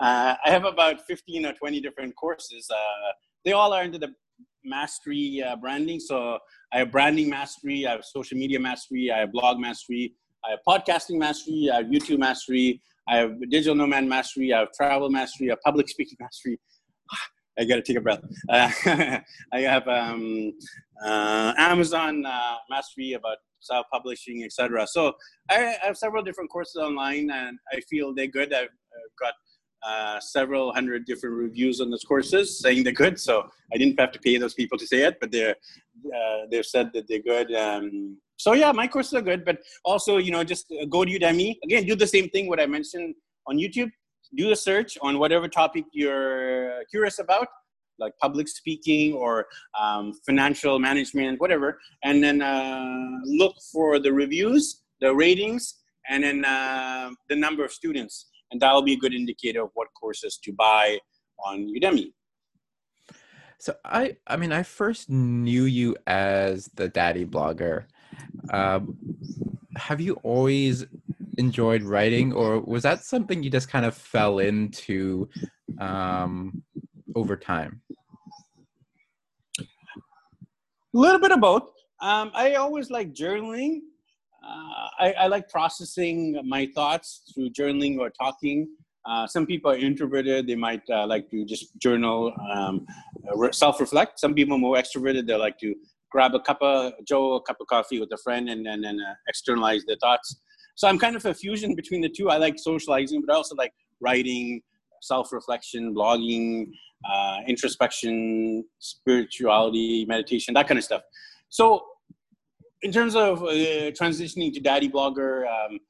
I have about fifteen or twenty different courses. Uh, they all are into the mastery uh, branding. So I have branding mastery, I have social media mastery, I have blog mastery, I have podcasting mastery, I have YouTube mastery, I have digital nomad mastery, I have travel mastery, I have public <laughs> speaking mastery. <sighs> I got to take a breath. Uh, <laughs> I have um, uh, Amazon uh, mastery about self-publishing, etc. So I, I, have several different courses online, and I feel they're good. I've, I've got uh, several hundred different reviews on those courses saying they're good. So I didn't have to pay those people to say it, but they're uh, they've said that they're good. Um, so yeah, my courses are good, but also you know just go to Udemy again. Do the same thing what I mentioned on YouTube do a search on whatever topic you're curious about like public speaking or um, financial management whatever and then uh, look for the reviews the ratings and then uh, the number of students and that will be a good indicator of what courses to buy on udemy so i i mean i first knew you as the daddy blogger um, have you always enjoyed writing, or was that something you just kind of fell into um, over time? A little bit of both. Um, I always like journaling. Uh, I, I, like processing my thoughts through journaling or talking. Uh, some people are introverted; they might uh, like to just journal, um, self-reflect. Some people are more extroverted; they like to grab a cup of Joe, a cup of coffee with a friend, and then uh, externalize their thoughts. So I'm kind of a fusion between the two. I like socializing, but I also like writing, self-reflection, blogging, uh, introspection, spirituality, meditation, that kind of stuff. So in terms of uh, transitioning to daddy blogger, um,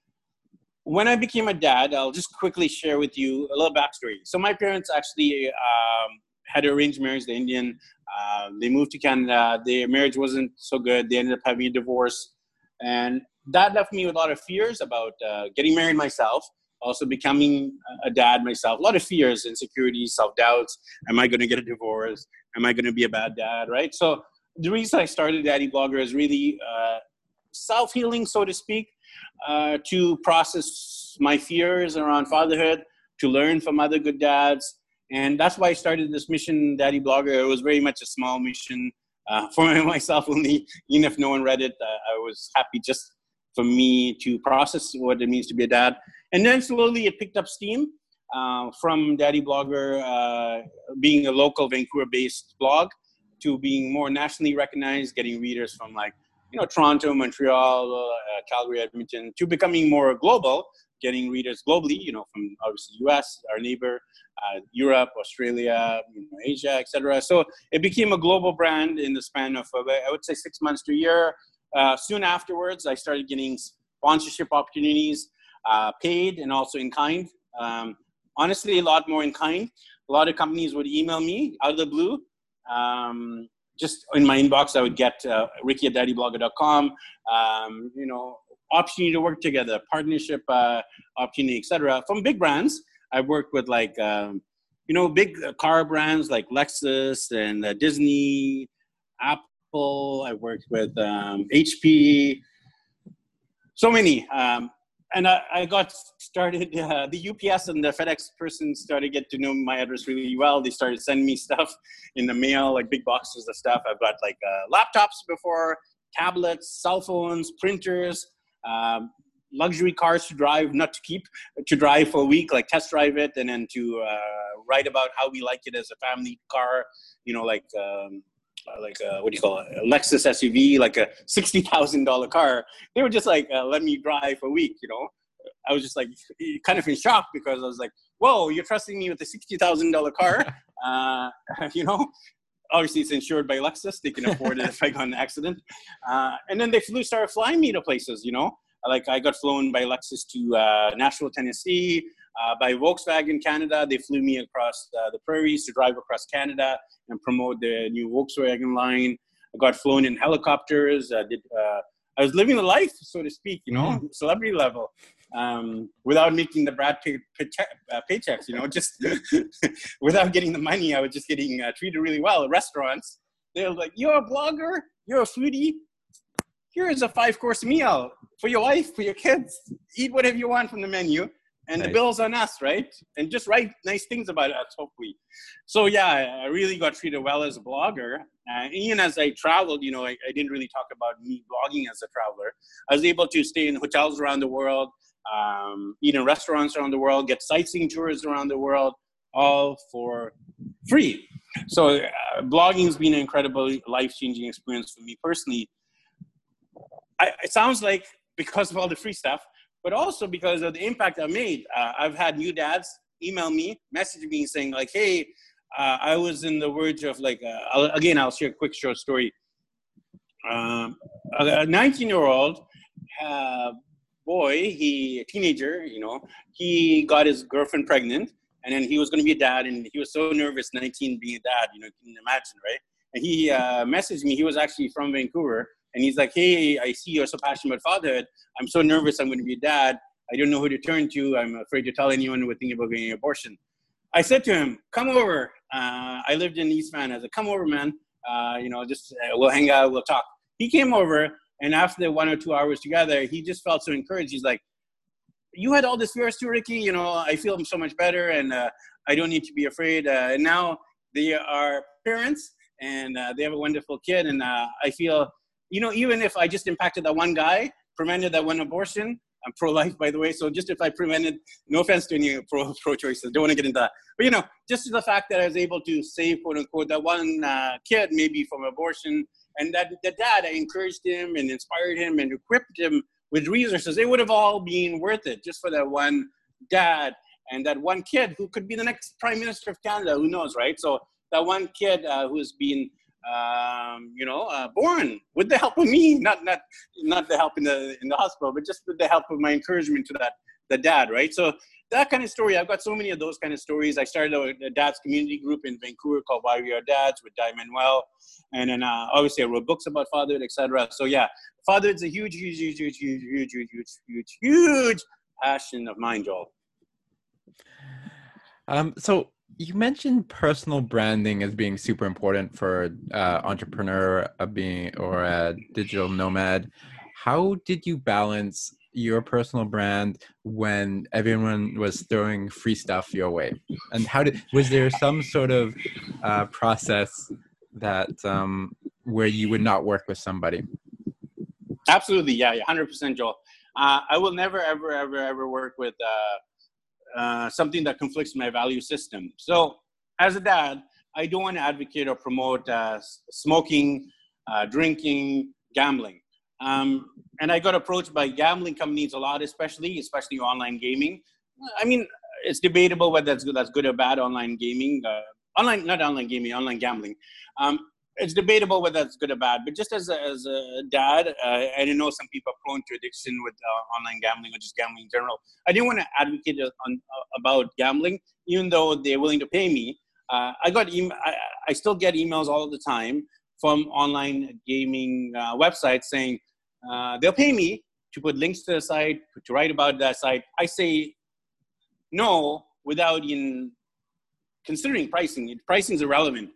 when I became a dad, I'll just quickly share with you a little backstory. So my parents actually um, had arranged marriage, the Indian. Uh, they moved to Canada. Their marriage wasn't so good. They ended up having a divorce. And that left me with a lot of fears about uh, getting married myself, also becoming a dad myself. A lot of fears, insecurities, self doubts. Am I going to get a divorce? Am I going to be a bad dad? Right. So the reason I started Daddy Blogger is really uh, self healing, so to speak, uh, to process my fears around fatherhood, to learn from other good dads. And that's why I started this mission, Daddy Blogger. It was very much a small mission uh, <laughs> for myself only. Even if no one read it, uh, I was happy just for me to process what it means to be a dad. And then slowly it picked up steam uh, from Daddy Blogger uh, being a local Vancouver-based blog to being more nationally recognized, getting readers from like you know Toronto, Montreal, uh, Calgary, Edmonton, to becoming more global, getting readers globally. You know from obviously U.S., our neighbor, uh, Europe, Australia, you know, Asia, etc. So it became a global brand in the span of I would say six months to a year. Uh, soon afterwards, I started getting sponsorship opportunities, uh, paid and also in kind. Um, honestly, a lot more in kind. A lot of companies would email me out of the blue. Um, just in my inbox, I would get uh, Ricky at daddyblogger.com. Um, you know, opportunity to work together, partnership uh, opportunity, etc. From big brands, I've worked with like um, you know big car brands like Lexus and uh, Disney, Apple Apple. I worked with um, HP. So many. Um, and I, I, got started. Uh, the UPS and the FedEx person started get to know my address really well. They started sending me <laughs> stuff in the mail, like big boxes of stuff. I've got like uh, laptops before, tablets, cell phones, printers. Um, luxury cars to drive, not to keep, to drive for a week, like test drive it, and then to uh, write about how we like it as a family car. You know, like um, like a, what do you call it, a Lexus SUV, like a sixty thousand dollar car. They were just like, uh, let me drive for a week. You know, I was just like kind of in shock because I was like, whoa, you're trusting me with a sixty thousand dollar car. <laughs> uh, <laughs> you know, obviously it's insured by Lexus. They can afford it if I got an accident. Uh, and then they flew, started flying me to places, you know, like I got flown by Lexus to uh, Nashville, Tennessee. Uh, by Volkswagen Canada, they flew me across the, the, prairies to drive across Canada and promote the new Volkswagen line. I got flown in helicopters. I did, uh, I was living the life, so to speak, you know, mm-hmm. celebrity level um, without making the Brad pay, pay, uh, paychecks, you know, just <laughs> without getting the money, I was just getting uh, treated really well at restaurants. They're like, you're a blogger, you're a foodie, here's a five course meal for your wife, for your kids. Eat whatever you want from the menu. And nice. the bill's on us, right? And just write nice things about us, hopefully. So yeah, I really got treated well as a blogger. Uh, even as I traveled, you know, I, I, didn't really talk about me blogging as a traveler. I was able to stay in hotels around the world, um, eat in restaurants around the world, get sightseeing tours around the world, all for free. So uh, blogging has been an incredible life-changing experience for me personally. I, it sounds like because of all the free stuff, but also because of the impact I made. Uh, I've had new dads email me, message me saying like, "Hey, uh, I was in the verge of like." Uh, again, I'll share a quick short story. Um, a 19 year old uh, boy, he a teenager, you know, he got his girlfriend pregnant, and then he was going to be a dad, and he was so nervous, 19, being a dad, you know, you can imagine, right? And he uh, messaged me. He was actually from Vancouver, and he's like, "Hey, I see you're so passionate about fatherhood. I'm so nervous. I'm going to be a dad. I don't know who to turn to. I'm afraid to tell anyone who would think about getting an abortion." I said to him, "Come over." Uh, I lived in East Van. I said, "Come over, man. Uh, you know, just uh, we'll hang out. We'll talk." He came over, and after one or two hours together, he just felt so encouraged. He's like, "You had all this fears too, Ricky. You know, I feel so much better, and uh, I don't need to be afraid." Uh, and now they are parents, and uh, they have a wonderful kid, and I feel, you know, even if I just impacted that one guy, prevented that one abortion. I'm pro-life, by the way. So just if I prevented, no offense to any pro pro-choices, don't want to get into that. But you know, just the fact that I was able to save, quote unquote, that one uh, kid maybe from abortion and that the dad I encouraged him and inspired him and equipped him with resources. It would have all been worth it just for that one dad and that one kid who could be the next prime minister of Canada. Who knows, right? So that one kid uh, who's been, um, you know, uh, born with the help of me, not not not the help in the in the hospital, but just with the help of my encouragement to that the dad, right? So that kind of story. I've got so many of those kind of stories. I started a, a dad's community group in Vancouver called Why We Are Dads with Di Manuel, and then uh, obviously I wrote books about fatherhood, etc. So yeah, fatherhood's a huge, huge, huge, huge, huge, huge, huge, huge, huge, huge passion of mine, Joel. Um, so you mentioned personal branding as being super important for uh, entrepreneur uh, being or a digital nomad. How did you balance your personal brand when everyone was throwing free stuff your way? And how did was there some sort of uh, process that um, where you would not work with somebody? Absolutely, yeah, hundred percent, Joel. Uh, I will never, ever, ever, ever work with uh, something that conflicts my value system. So, as a dad, I don't want to advocate or promote uh, smoking, uh, drinking, gambling. Um, and I got approached by gambling companies a lot, especially especially online gaming. I mean, it's debatable whether that's good, that's good or bad. Online gaming, uh, online not online gaming, online gambling. Um, it's debatable whether it's good or bad. But just as a, as a dad, uh, I know some people are prone to addiction with uh, online gambling or just gambling in general. I didn't want to advocate on, uh, about gambling, even though they're willing to pay me. Uh, I got e- I, I still get emails all the time from online gaming uh, websites saying uh, they'll pay me to put links to the site, to write about that site. I say no without even considering pricing. Pricing is irrelevant.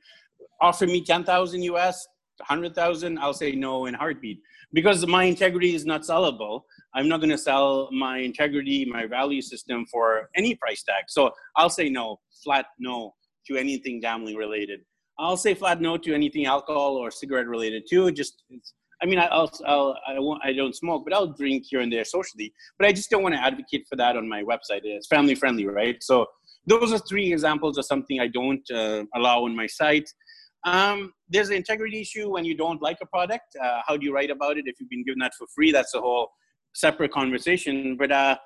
Offer me 10,000 US, 100,000, I'll say no in heartbeat because my integrity is not sellable. I'm not going to sell my integrity, my value system for any price tag. So I'll say no, flat no to anything gambling related. I'll say flat no to anything alcohol or cigarette related too. Just I mean, I'll, I'll, I won't, I don't smoke, but I'll drink here and there socially. But I just don't want to advocate for that on my website. It's family friendly, right? So those are three examples of something I don't uh, allow on my site. Um, there's an integrity issue when you don't like a product. Uh, how do you write about it if you've been given that for free? That's a whole separate conversation. But uh,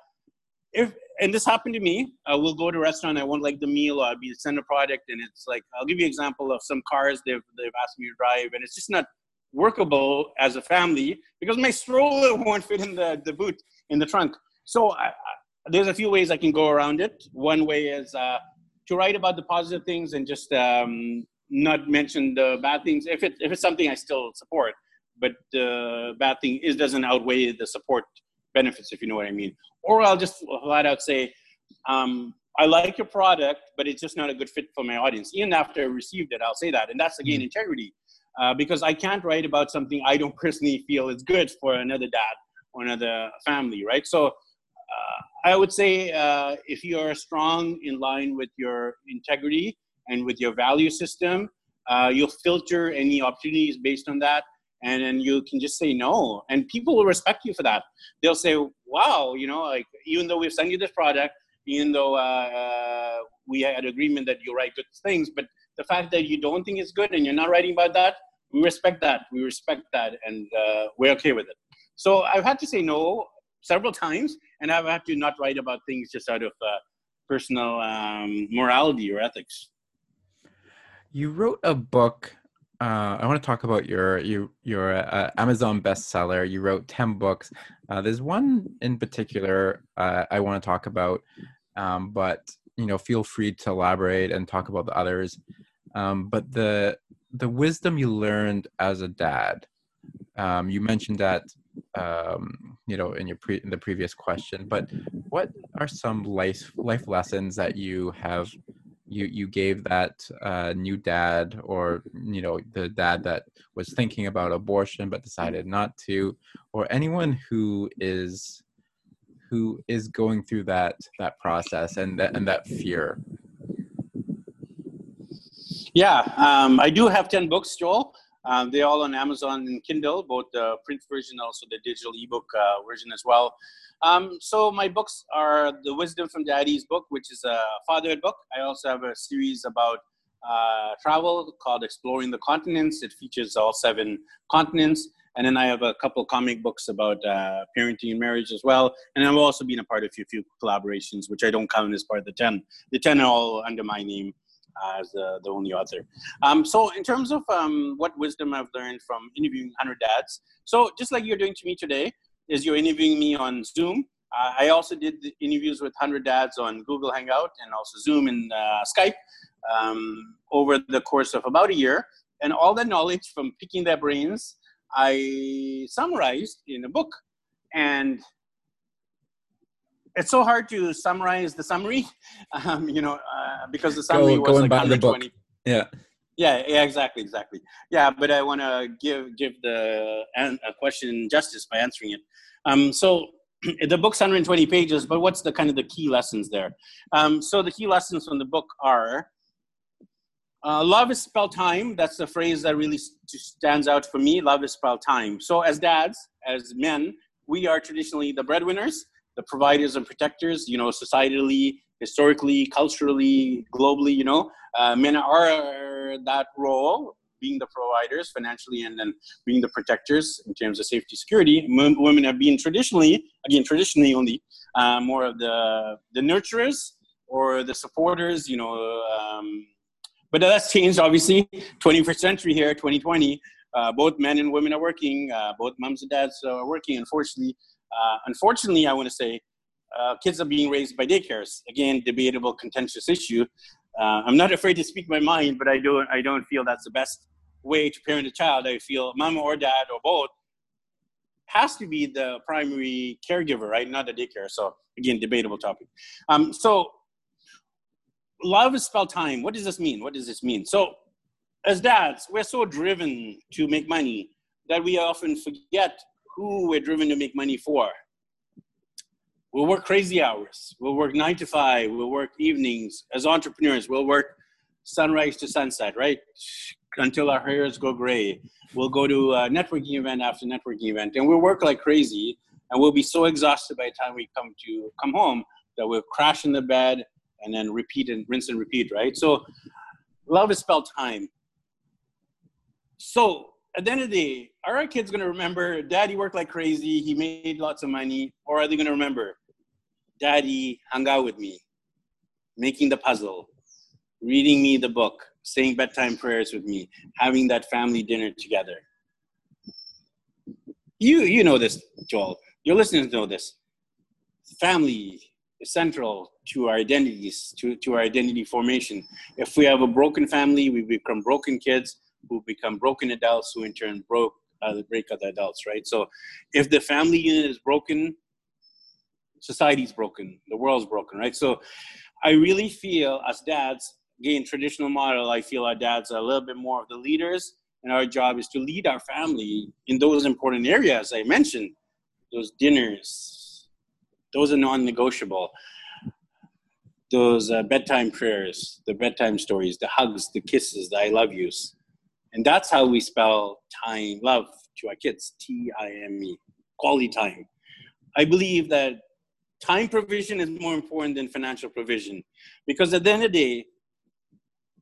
if and this happened to me, uh, we'll go to a restaurant. I won't like the meal, or I'll be sent a product, and it's like I'll give you an example of some cars they've they've asked me to drive, and it's just not workable as a family because my stroller <laughs> won't fit in the the boot in the trunk. So I, I, there's a few ways I can go around it. One way is uh, to write about the positive things and just um, not mention the bad things if it if it's something I still support, but the bad thing is doesn't outweigh the support benefits, if you know what I mean. Or I'll just flat out say, um, I like your product, but it's just not a good fit for my audience. Even after I received it, I'll say that, and that's again mm-hmm. integrity, uh, because I can't write about something I don't <laughs> personally feel is good for another dad or another family, right? So. Uh, I would say uh, if you are strong in line with your integrity and with your value system. Uh, you'll filter any opportunities based on that, and then you can just say no, and people will respect you for that. They'll say, "Wow, you know, like even though we've sent you this product, even though uh, uh, we had agreement that you write good things, but the fact that you don't think it's good and you're not writing about that, we respect that. We respect that, and uh, we're okay with it." So I've had to say no several times, and I've had to not write about things just out of uh, personal um, morality or ethics. You wrote a book. Uh, I want to talk about your you your uh, Amazon bestseller. You wrote ten books. Uh, there's one in particular uh, I want to talk about, um, but you know, feel free to elaborate and talk about the others. Um, but the the wisdom you learned as a dad. Um, you mentioned that um, you know in your pre in the previous question. But what are some life life lessons that you have you you gave that uh, new dad or you know the dad that was thinking about abortion but decided not to or anyone who is who is going through that that process and that and that fear? Yeah um, i do have 10 books joel. Um, they're all on amazon and kindle both the print version also the digital ebook uh, version as well um, so my books are the Wisdom from Daddy's book, which is a fatherhood book. I also have a series about uh, travel called Exploring the Continents. It features all seven continents. And then I have a couple comic books about uh, parenting and marriage as well. And I've also been a part of a few, collaborations, which I don't count as part of the 10. The 10 are all under my name as uh, the only author. Um, so, in terms of um, what wisdom I've learned from interviewing 100 dads, so just like you're doing to me today, is you're interviewing me on Zoom. Uh, I also did interviews with 100 dads on Google Hangout and also Zoom and uh, Skype um, over the course of about a year. And all that knowledge from picking their brains, I summarized in a book. And it's so hard to summarize the summary, <laughs> um, you know, uh, because the summary Go, was like 120. Yeah. Yeah, yeah, exactly, exactly. Yeah, but I want to give give the a question justice by answering it. Um, so <clears throat> the book's 120 pages, but what's the kind of the key lessons there? Um, so the key lessons from the book are uh, love is spell time. That's the phrase that really stands out for me. Love is spell time. So as dads, as men, we are traditionally the breadwinners, the providers and protectors. You know, societally, historically, culturally, globally. You know, uh, men are that role being the providers financially and then being the protectors in terms of safety security. Women have been traditionally again traditionally only uh, more of the the nurturers or the supporters you know um, but that's changed obviously. 21st century here 2020 uh, both men and women are working uh, both moms and dads are working unfortunately. Uh, unfortunately i want to say uh, kids are being raised by daycares again debatable contentious issue uh, I'm not afraid to speak my mind, but I don't I don't feel that's the best way to parent a child. I feel mom or dad or both has to be the primary caregiver, right? Not the daycare. So again, debatable topic. Um, so love is spell time. What does this mean? What does this mean? So as dads, we're so driven to make money that we often forget who we're driven to make money for. We'll work crazy hours. We'll work nine to five. We'll work evenings as entrepreneurs. We'll work sunrise to sunset, right? until our hairs go gray. We'll go to a networking event after networking event, and we'll work like crazy. And we'll be so exhausted by the time we come to come home that we'll crash in the bed and then repeat and rinse and repeat, right? So, love is spelled time. So, at the end of the day, are our kids going to remember daddy worked like crazy, he made lots of money, or are they going to remember daddy hung out with me, making the puzzle, reading me the book, saying bedtime prayers with me, having that family dinner together? You, you know this, Joel. Your listeners know this. Family is central to our identities, to, to our identity formation. If we have a broken family, we become broken kids who become broken adults who in turn broke uh, break other adults right so if the family unit is broken society's broken the world's broken right? So i really feel as dads again traditional model i feel our dads are a little bit more of the leaders and our job is to lead our family in those important areas i mentioned. Those dinners those are non-negotiable. Those uh, bedtime prayers the bedtime stories the hugs the kisses the i love yous. And that's how we spell time, love to our kids T I M E, quality time. I believe that time provision is more important than financial provision because at the end of the day,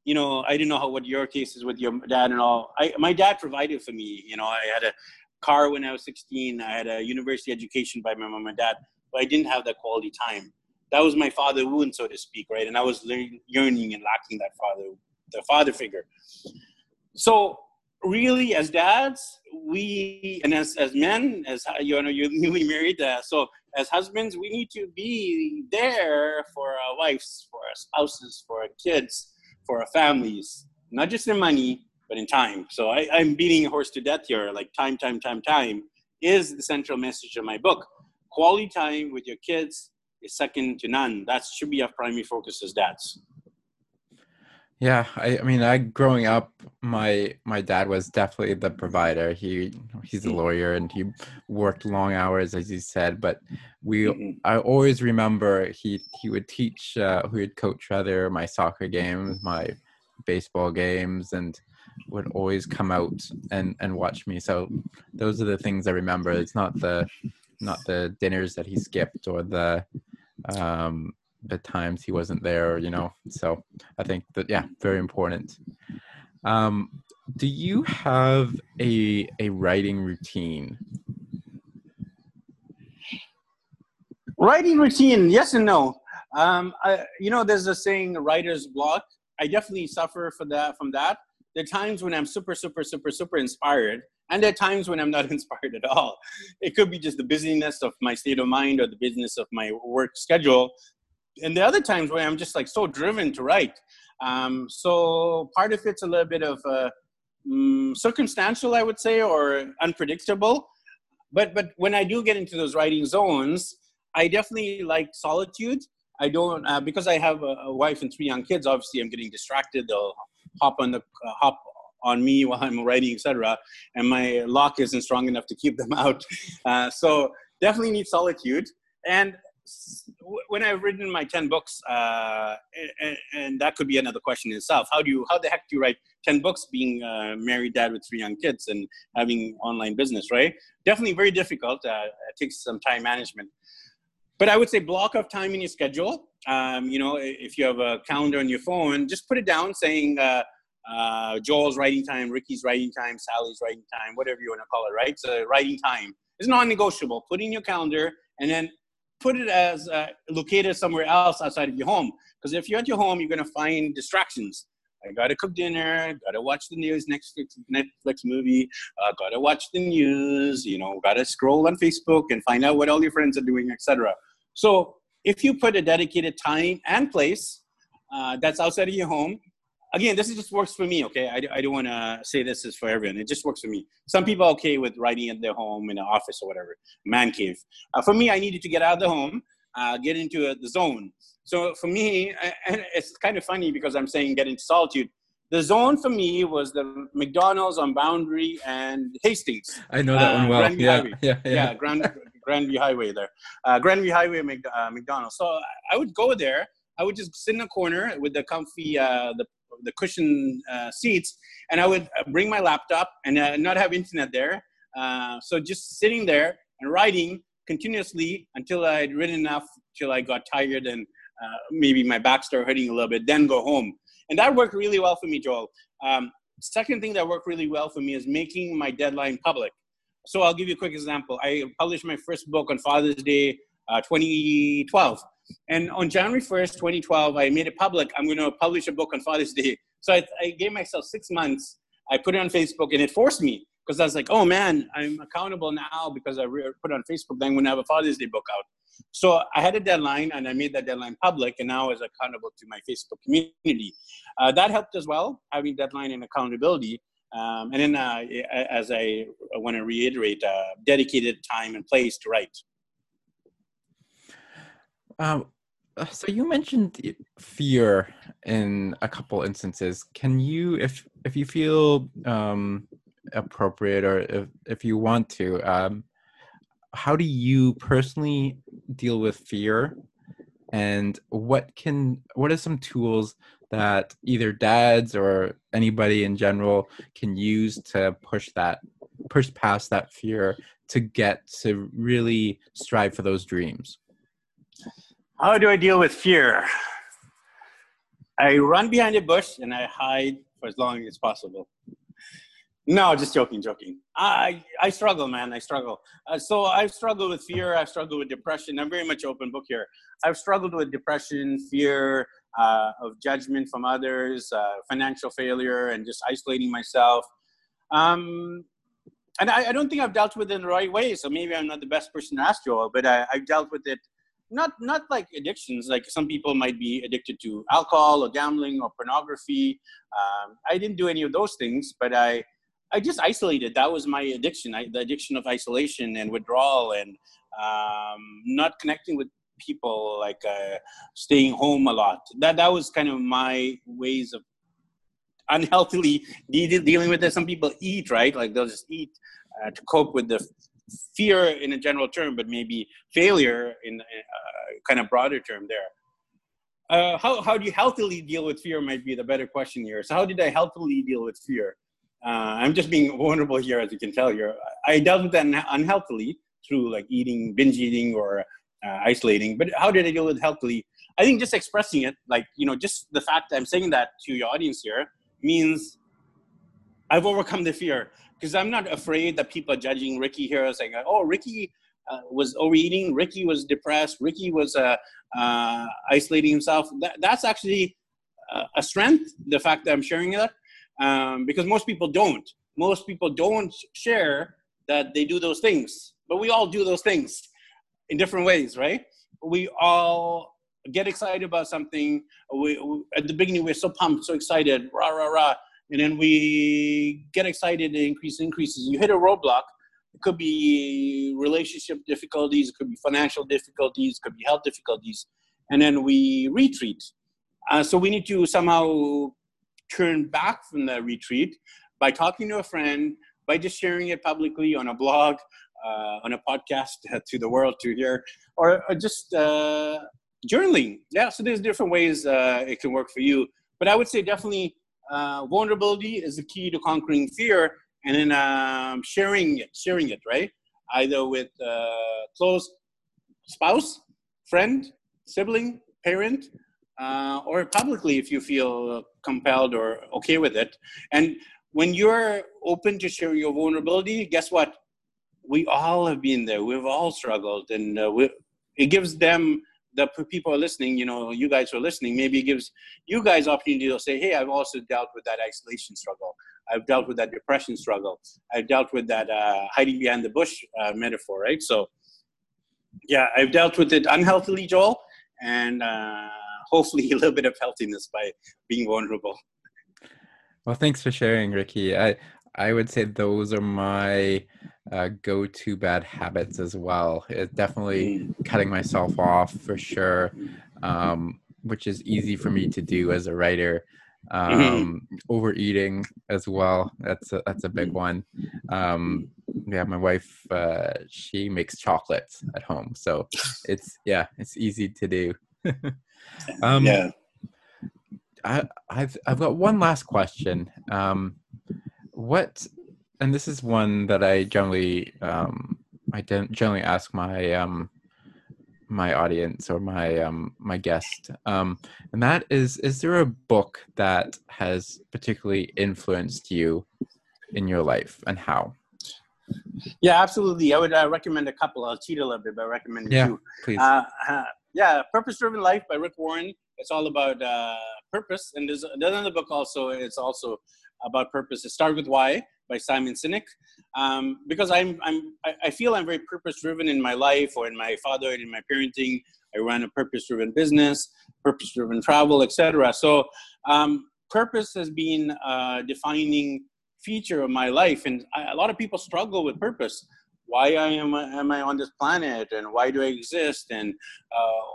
you know, I didn't know how what your case is with your dad and all. I, my dad provided for me. You know, I had a car when I was 16. I had a university education by my mom and dad, but I didn't have that quality time. That was my father wound, so to speak, right? And I was yearning and lacking that father, the father figure so really as dads we and as as men as you know you're newly married uh, so as husbands we need to be there for our wives for our spouses for our kids for our families not just in money but in time. So I, i'm beating a horse to death here like time time time time is the central message of my book. Quality time with your kids is second to none. That should be our primary focus as dads yeah, I, I mean, I growing up, my my dad was definitely the provider. He he's a mm. lawyer and he worked long hours, as you said. But we, mm-hmm. I always remember he he would teach, uh, he would coach rather my soccer games, my baseball games, and would always come out and and watch me. So those are the things I remember. It's not the not the dinners that he skipped or the um the times he wasn't there, you know. So I think that yeah, very important. Um, do you have a a writing routine? Writing routine, yes and no. Um, I, you know, there's a saying, writer's block. I definitely suffer for that from that. There are times when I'm super, super, super, super inspired, and there are times when I'm not <laughs> inspired at all. It could be just the busyness of my state of mind or the business of my work schedule and the other times where I'm just like so driven to write. Um, so part of it's a little bit of uh, um, circumstantial, I would say, or unpredictable. But but when I do get into those writing zones, I definitely like solitude. I don't uh, because I have a, a, wife and three young kids. Obviously, I'm getting distracted. They'll hop on the uh, hop on me <laughs> while I'm writing, etc. And my lock isn't strong enough to keep them <laughs> out. Uh, so definitely need solitude. And when I've written my 10 books, uh, and, and, that could be another question in itself. How do you, how the heck do you write 10 books being a married dad with three young kids and having online business, right? Definitely very difficult. Uh, it takes some time management. But I would say block of time in your schedule. Um, you know, if you have a calendar on your phone, just put it down saying, uh, uh, Joel's writing time, Ricky's writing time, Sally's writing time, whatever you want to call it, right? So writing time is non-negotiable. Put in your calendar and then put it as uh, located somewhere else outside of your home. Because if you're at your home, you're going to find distractions. I gotta cook dinner, gotta watch the news, Netflix, Netflix movie, uh, gotta watch the news, you know, gotta scroll on Facebook and find out what all your friends are doing, etc. So if you put a dedicated time and place uh, that's outside of your home, again, this is just works for me, okay? I, I don't want to say this is for everyone. It just works for me. Some people are okay with writing at their home, in an office, or whatever, man cave. Uh, for me, I needed to get out of the home, uh, get into uh, the zone. So for me, and it's kind of funny because I'm saying get into solitude. The zone for me was the McDonald's on Boundary and Hastings. I know that one uh, well. Yeah, yeah, yeah, yeah. Grand, Grandview Highway there. Uh, Grandview Highway uh, McDonald's. So I would go there. I would just sit in a corner with the comfy, the the cushion uh, seats, and I would uh, bring my laptop and uh, not have internet there. Uh, so just sitting there and writing continuously until I'd written enough till I got tired and uh, maybe my back started hurting a little bit, then go home. And that worked really well for me, Joel. Um, second thing that worked really well for me is making my deadline public. So I'll give you a quick example. I published my first book on Father's Day, uh, 2012. And on January 1st, 2012, I made it public. I'm going to publish a book on Father's Day. So I, I gave myself six months. I put it on Facebook and it forced me because I was like, oh man, I'm accountable now because I re- put it on Facebook. Then when I have a Father's Day book out. So I had a deadline and I made that deadline public and now I was accountable to my Facebook community. Uh, that helped as well, having deadline and accountability. Um, and then, uh, as I want to reiterate, uh, dedicated time and place to write. Um, uh, so you mentioned fear in a couple instances. Can you, if if you feel um, appropriate or if if you want to, um, how do you personally deal with fear and what can what are some tools that either dads or anybody in general can use to push that push past that fear to get to really strive for those dreams how do i deal with fear i run behind a bush and i hide for as long as possible no, just joking, joking. I I struggle, man. I struggle. Uh, so I've struggled with fear. I've struggled with depression. I'm very much open book here. I've struggled with depression, fear uh, of judgment from others, uh, financial failure, and just isolating myself. Um, and I, I, don't think I've dealt with it in the right way. So maybe I'm not the best person to ask you all, but I, I've dealt with it not not like addictions. Like some people might be addicted to alcohol or gambling or pornography. Um, I didn't do any of those things, but I I just isolated. That was my addiction. I, the addiction of isolation and withdrawal and um, not connecting with people, like uh, staying home a lot. That that was kind of my ways of unhealthily de- dealing with it. Some people eat right, like they'll just eat uh, to cope with the fear in a general term, but maybe failure in a uh, kind of broader term there. Uh, how, how do you healthily deal with fear might be the better question here. So how did I healthily deal with fear? Uh, I'm just being <laughs> vulnerable here, as you can tell here. I dealt with that unhealthily through like eating, binge eating, or uh, isolating. But how did I deal with healthily? I think just expressing it, like you know, just the fact that I'm saying that to your audience here means I've overcome the fear because I'm not afraid that people are judging Ricky here, saying, "Oh, Ricky uh, was overeating, Ricky was depressed, Ricky was uh, uh isolating himself." That, that's actually a strength. The fact that I'm sharing that um, because most people don't. Most people don't share that they do those things, but we all do those things in different ways, right? We all get excited about something. We, we, at the beginning we're so pumped, so excited, rah rah rah, and then we get excited and increase increases. You hit a roadblock. It could be relationship difficulties, it could be financial difficulties, it could be health difficulties, and then we retreat. Uh, so we need to somehow turn back from the retreat by talking to a friend, by just sharing it publicly on a blog, uh, on a podcast <laughs> to the world to hear, or, or just uh, journaling. Yeah, so there's different ways uh, it can work for you. But I would say definitely uh, vulnerability is the key to conquering fear, and then um, sharing it, sharing it, right? Either with uh, close spouse, friend, sibling, parent, uh, or publicly if you feel compelled or okay with it. And when you're open to share your vulnerability, guess what? We all have been there. We've all struggled, and uh, we, it gives them the people are listening. You know, you guys are listening. Maybe it gives you guys opportunity to say, "Hey, I've also dealt with that isolation struggle. I've dealt with that depression struggle. I've dealt with that uh, hiding behind the bush uh, metaphor." Right? So, yeah, I've dealt with it unhealthily, Joel, and uh, hopefully <laughs> a little bit of healthiness by being vulnerable. Well, thanks for sharing, Ricky. I I would say those are my uh, go-to bad habits as well. It's definitely mm. cutting myself off for sure, um, which is easy for me to do as a writer. Mm-hmm. Um. Overeating as well. That's a, that's a big one. Um, yeah, my wife uh, she makes chocolates at home, so it's yeah, it's easy to do. <laughs> um, yeah. I, I've I've got one last question. Um, what, and this is one that I generally um, I don't generally ask my um, my audience or my um, my guest, um, and that is: is there a book that has particularly influenced you in your life, and how? Yeah, absolutely. I would uh, recommend a couple. I'll cheat a little bit by recommending Yeah, two. please. Uh, uh, yeah, Purpose Driven Life by Rick Warren. It's all about uh, purpose, and there's another book also. It's also about purpose. It started with Why by Simon Sinek. Um, because I'm, I'm, I I feel I'm very purpose driven in my life or in my fatherhood, in my parenting. I run a purpose driven business, purpose driven travel, etc. So, um, purpose has been a defining feature of my life, and I, a lot of people struggle with purpose. Why I am, am I on this planet, and why do I exist, and uh,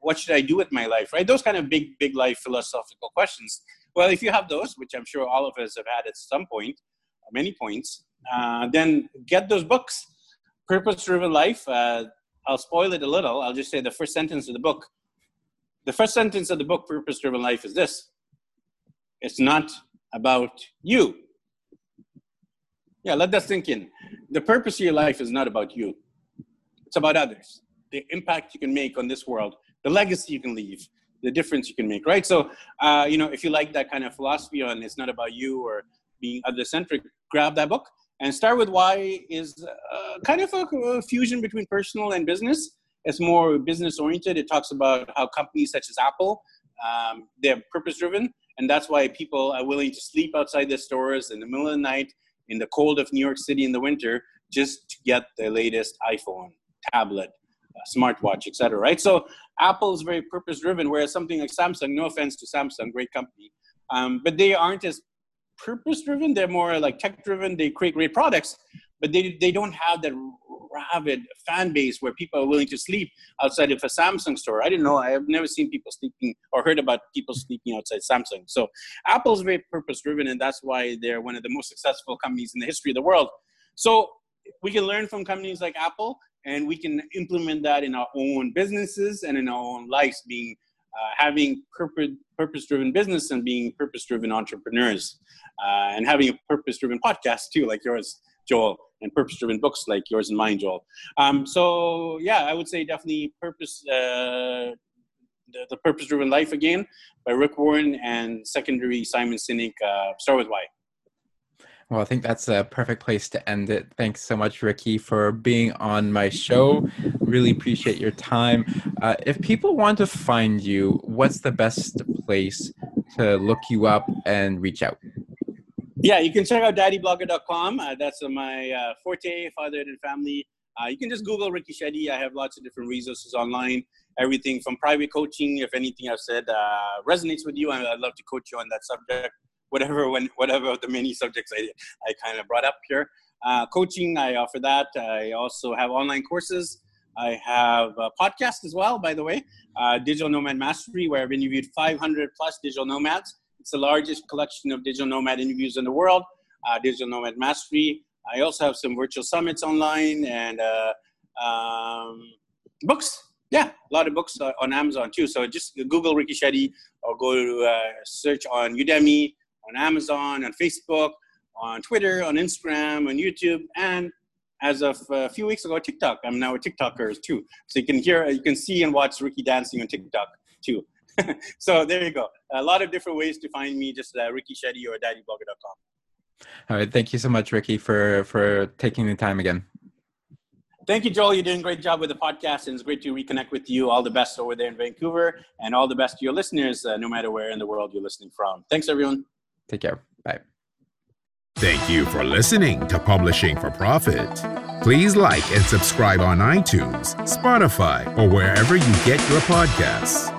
what should I do with my life? Right? Those kind of big, big life philosophical questions. Well, if you have those, which I'm sure all of us have had at some point, many points, uh, then get those books. Purpose Driven Life. Uh, I'll spoil it a little. I'll just say the first sentence of the book. The first sentence of the book, Purpose Driven Life, is this It's not about you. Yeah, let that sink in. The purpose of your life is not about you, it's about others, the impact you can make on this world, the legacy you can leave, the difference you can make, right? So, uh, you know, if you like that kind of philosophy on it's not about you or being other centric, grab that book and start with why is uh, kind of a, a fusion between personal and business. It's more business oriented. It talks about how companies such as Apple, um, they're purpose driven, and that's why people are willing to sleep outside their stores in the middle of the night in the cold of New York City in the winter just to get the latest iPhone, tablet, uh, smartwatch, etc. Right? So Apple is very purpose driven, whereas something like Samsung, no offense to Samsung, great company, um, but they aren't as purpose driven. They're more like tech driven. They create great products, but they, they don't have that rabid fan base where people are willing to sleep outside of a Samsung store. I didn't know. I have never seen people sleeping or heard about people sleeping outside Samsung. So Apple's very purpose driven, and that's why they're one of the most successful companies in the history of the world. So we can learn from companies like Apple, and we can implement that in our own businesses and in our own lives, being uh, having purpose driven business and being purpose driven entrepreneurs, uh, and having a purpose driven podcast too, like yours, Joel, and purpose driven books like yours and mine, Joel. Um, so yeah, I would say definitely purpose. Uh, the, the Purpose Driven Life again by Rick Warren and secondary Simon Sinek. Uh, start with why. Well, I think that's a perfect place to end it. Thanks so much, Ricky, for being on my show. Really appreciate your time. Uh, if people want to find you, what's the best place to look you up and reach out? Yeah, you can check out daddyblogger.com. Uh, that's uh, my uh, forte, fatherhood and family. Uh, you can just Google Ricky Shetty. I have lots of different resources online. Everything from private coaching, if anything I've said uh, resonates with you, I'd love to coach you on that subject. Whatever, when whatever the many subjects I, I kind of brought up here. Uh, coaching, I offer that. I also have online courses. I have a podcast as well, by the way, uh, Digital Nomad Mastery, where I've interviewed 500 plus digital nomads. It's the largest collection of digital nomad interviews in the world, uh, Digital Nomad Mastery. I also have some virtual summits online and uh, um, books. Yeah, a lot of books uh, on Amazon too. So just Google Ricky Shetty or go to uh, search on Udemy, on Amazon, on Facebook, on Twitter, on Instagram, on YouTube, and as of a few weeks ago, TikTok. I'm now a TikToker too. So you can hear, you can see and watch Ricky dancing on TikTok too. <laughs> so there you go. A lot of different ways to find me, just uh, Ricky Shetty or daddyblogger.com. All right. Thank you so much, Ricky, for, for taking the time again. Thank you, Joel. You're doing a great job with the podcast, and it's great to reconnect with you. All the best over there in Vancouver, and all the best to your listeners, uh, no matter where in the world you're listening from. Thanks, everyone. Take care. Bye. Thank you for listening to Publishing for Profit. Please like and subscribe on iTunes, Spotify, or wherever you get your podcasts.